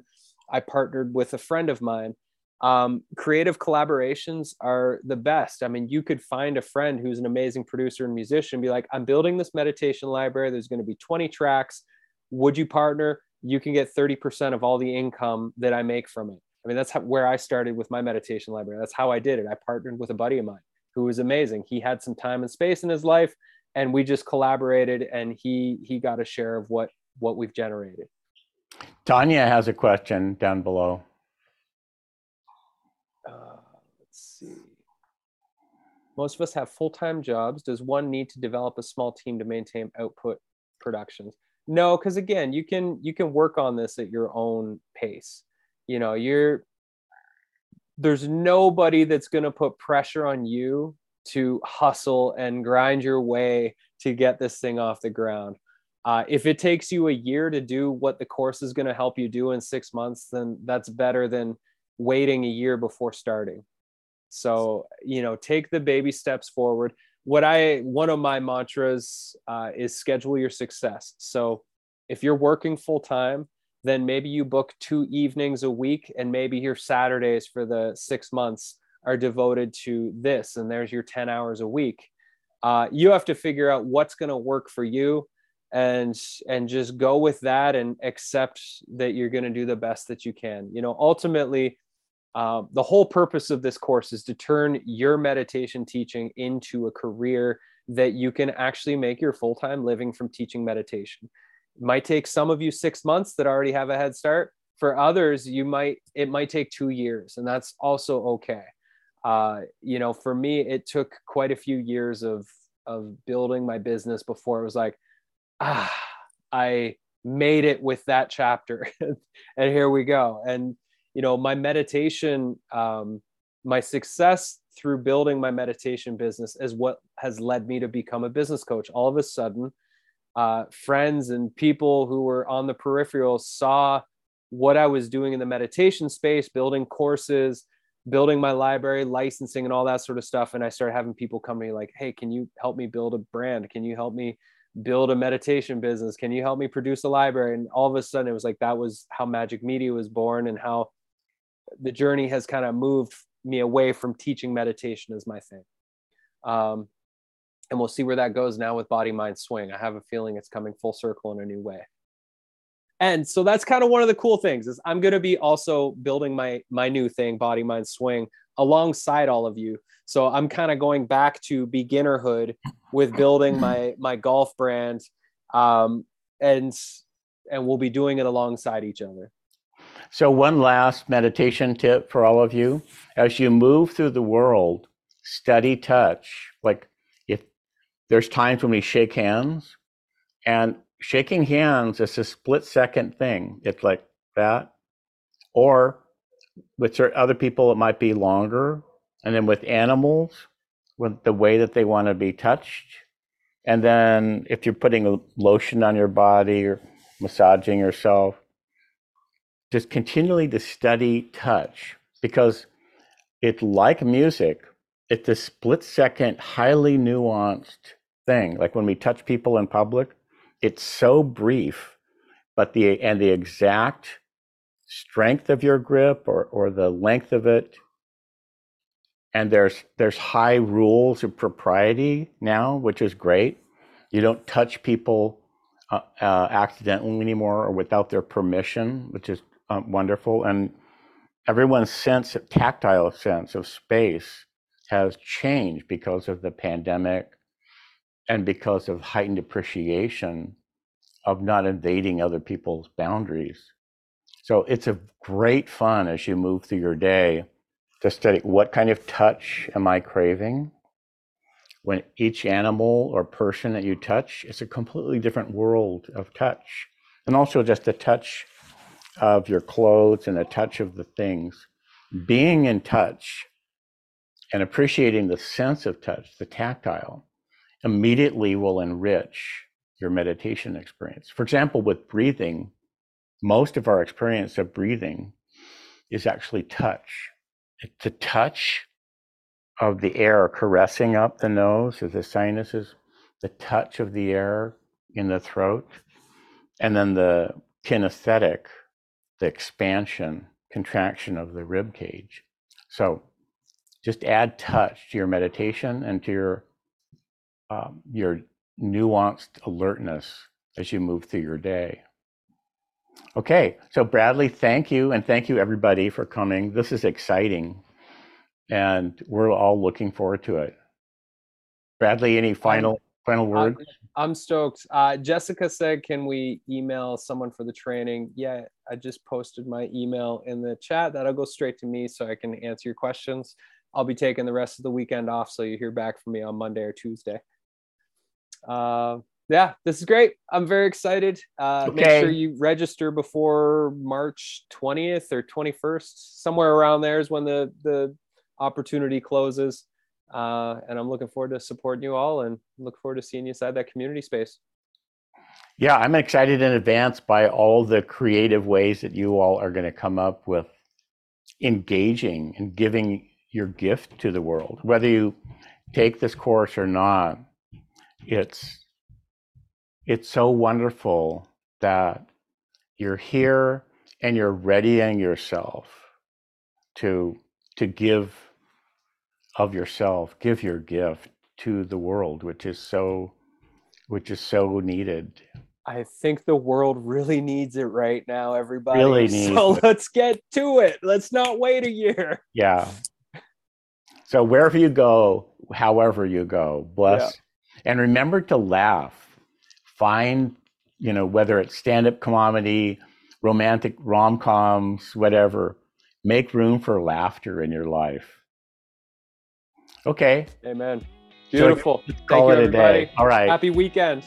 I partnered with a friend of mine um, creative collaborations are the best. I mean, you could find a friend who's an amazing producer and musician, be like, I'm building this meditation library. There's going to be 20 tracks. Would you partner? You can get 30% of all the income that I make from it. I mean, that's how, where I started with my meditation library. That's how I did it. I partnered with a buddy of mine who was amazing. He had some time and space in his life, and we just collaborated, and he he got a share of what what we've generated. Tanya has a question down below. Uh, let's see. Most of us have full time jobs. Does one need to develop a small team to maintain output productions? No, because again, you can you can work on this at your own pace. You know, you're there's nobody that's going to put pressure on you to hustle and grind your way to get this thing off the ground. Uh, if it takes you a year to do what the course is going to help you do in six months, then that's better than waiting a year before starting. So, you know, take the baby steps forward. What I, one of my mantras uh, is schedule your success. So, if you're working full time, then maybe you book two evenings a week and maybe your Saturdays for the six months are devoted to this. And there's your 10 hours a week. Uh, you have to figure out what's going to work for you and and just go with that and accept that you're going to do the best that you can you know ultimately uh, the whole purpose of this course is to turn your meditation teaching into a career that you can actually make your full-time living from teaching meditation it might take some of you six months that already have a head start for others you might it might take two years and that's also okay uh, you know for me it took quite a few years of of building my business before it was like ah, I made it with that chapter. *laughs* and here we go. And, you know, my meditation, um, my success through building my meditation business is what has led me to become a business coach. All of a sudden, uh, friends and people who were on the peripheral saw what I was doing in the meditation space, building courses, building my library, licensing, and all that sort of stuff. And I started having people come to me like, "Hey, can you help me build a brand? Can you help me build a meditation business can you help me produce a library and all of a sudden it was like that was how magic media was born and how the journey has kind of moved me away from teaching meditation as my thing. Um, and we'll see where that goes now with body mind swing. I have a feeling it's coming full circle in a new way. And so that's kind of one of the cool things is i'm going to be also building my my new thing body mind swing alongside all of you. So i'm kind of going back to beginnerhood with building my my golf brand um, and and we'll be doing it alongside each other so one last meditation tip for all of you. As you move through the world study touch. Like if there's times when we shake hands and shaking hands is a split second thing. It's like that. Or with other people it might be longer. And then with animals with the way that they want to be touched. And then if you're putting a lotion on your body or massaging yourself, just continually to study touch because it's like music. It's a split second, highly nuanced thing. Like when we touch people in public, it's so brief, but the and the exact strength of your grip or, or the length of it and there's there's high rules of propriety now, which is great. You don't touch people uh, uh, accidentally anymore or without their permission, which is uh, wonderful. And everyone's sense, of, tactile sense of space, has changed because of the pandemic and because of heightened appreciation of not invading other people's boundaries. So it's a great fun as you move through your day to study what kind of touch am I craving? When each animal or person that you touch is a completely different world of touch. And also just the touch of your clothes and the touch of the things. Being in touch and appreciating the sense of touch, the tactile, immediately will enrich your meditation experience. For example, with breathing, most of our experience of breathing is actually touch the touch of the air caressing up the nose of the sinuses, the touch of the air in the throat, and then the kinesthetic, the expansion, contraction of the rib cage. So just add touch to your meditation and to your um, your nuanced alertness as you move through your day. Okay, so Bradley, thank you, and thank you everybody for coming. This is exciting, and we're all looking forward to it. Bradley, any final final words? I'm stoked. Uh, Jessica said, "Can we email someone for the training?" Yeah, I just posted my email in the chat. That'll go straight to me, so I can answer your questions. I'll be taking the rest of the weekend off, so you hear back from me on Monday or Tuesday. Uh, yeah, this is great. I'm very excited. Uh, okay. Make sure you register before March 20th or 21st, somewhere around there is when the the opportunity closes. Uh, and I'm looking forward to supporting you all and look forward to seeing you inside that community space. Yeah, I'm excited in advance by all the creative ways that you all are going to come up with engaging and giving your gift to the world. Whether you take this course or not, it's it's so wonderful that you're here and you're readying yourself to to give of yourself give your gift to the world which is so which is so needed. I think the world really needs it right now everybody. Really *laughs* needs so it. let's get to it. Let's not wait a year. Yeah. So wherever you go however you go bless yeah. and remember to laugh. Find you know whether it's stand-up comedy romantic rom-coms whatever make room for laughter in your life Okay. Amen. Beautiful. So call Thank it you, everybody. a day. All right. Happy weekend.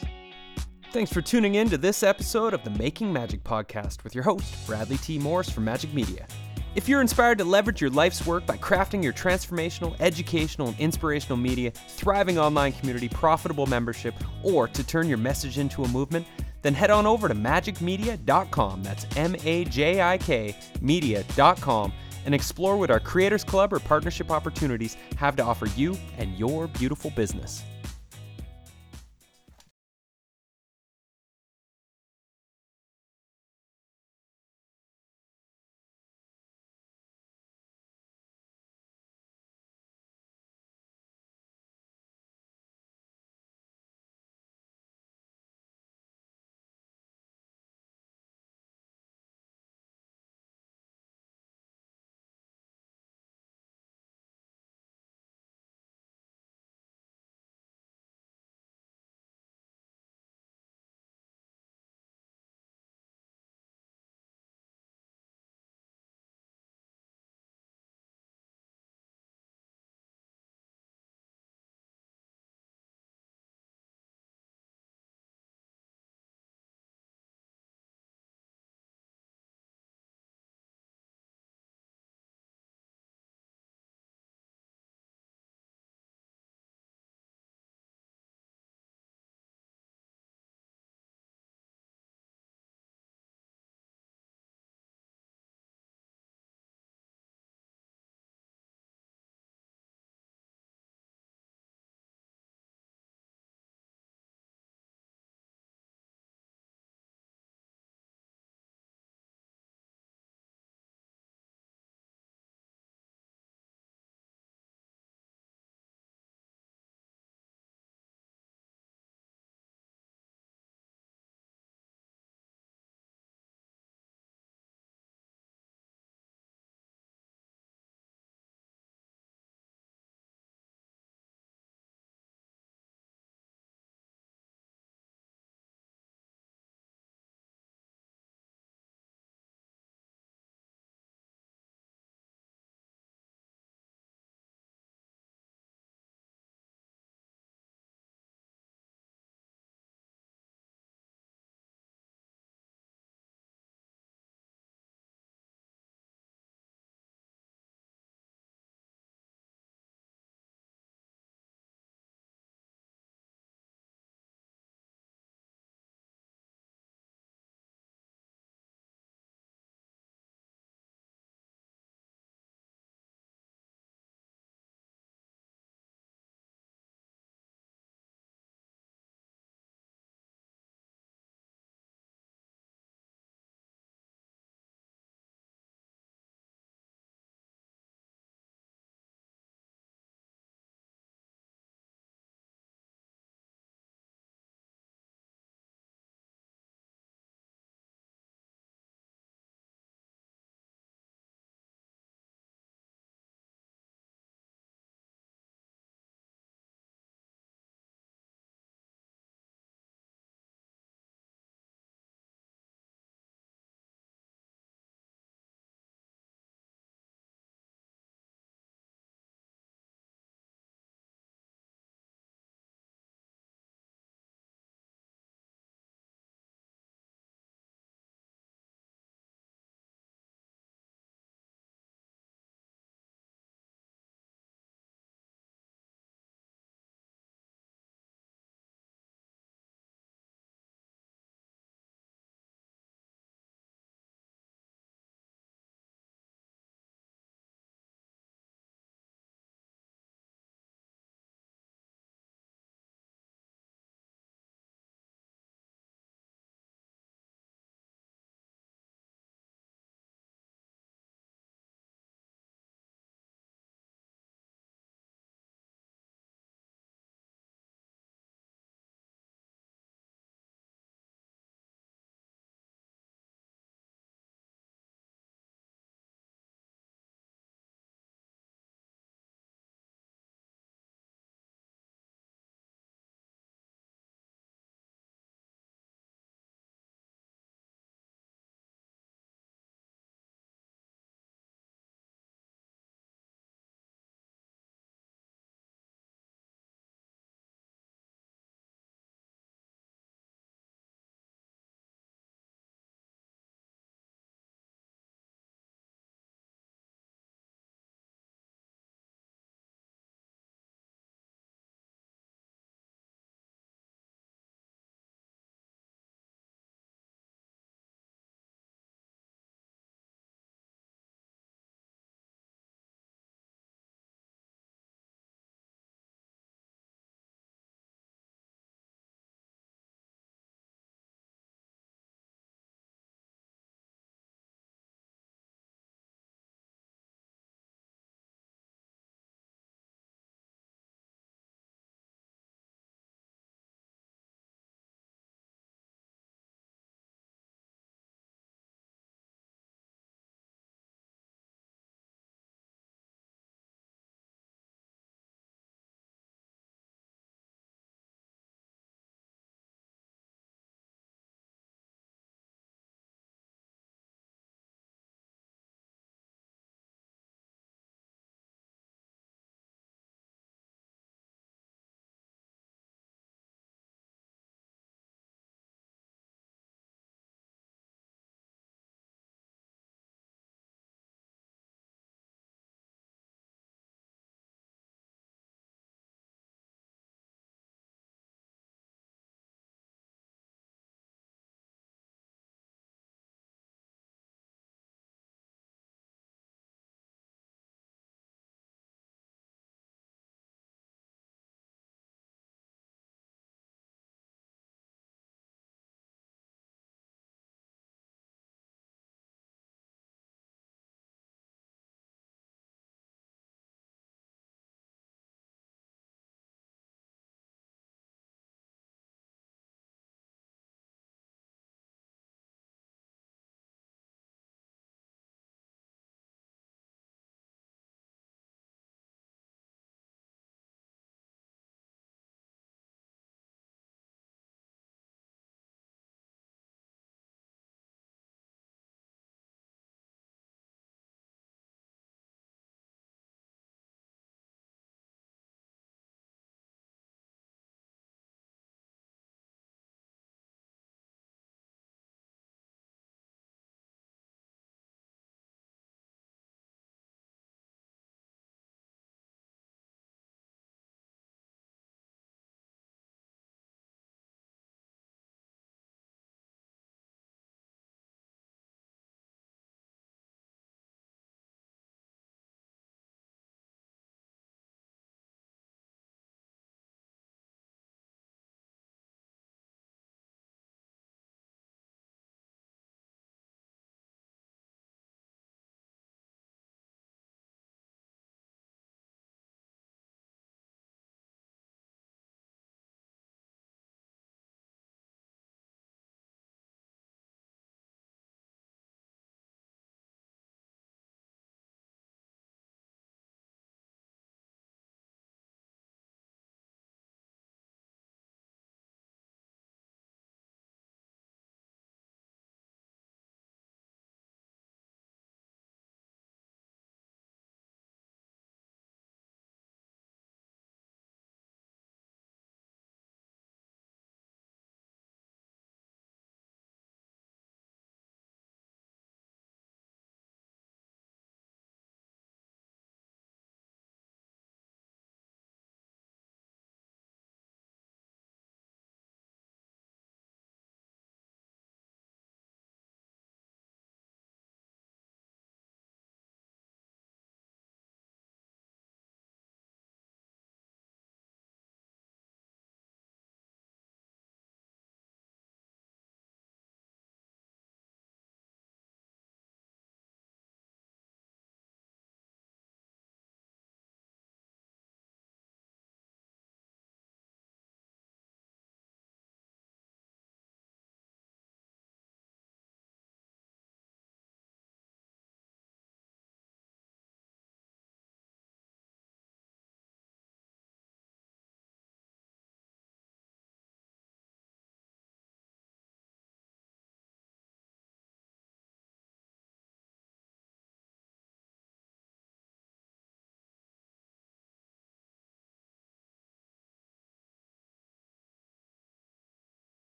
Thanks for tuning in to this episode of the Making Magic podcast with your host, Bradley T. Morris from Majik Media. If you're inspired to leverage your life's work by crafting your transformational, educational, and inspirational media, thriving online community, profitable membership, or to turn your message into a movement, then head on over to majikmedia.com. That's M A J I K media.com and explore what our Creators Club or partnership opportunities have to offer you and your beautiful business.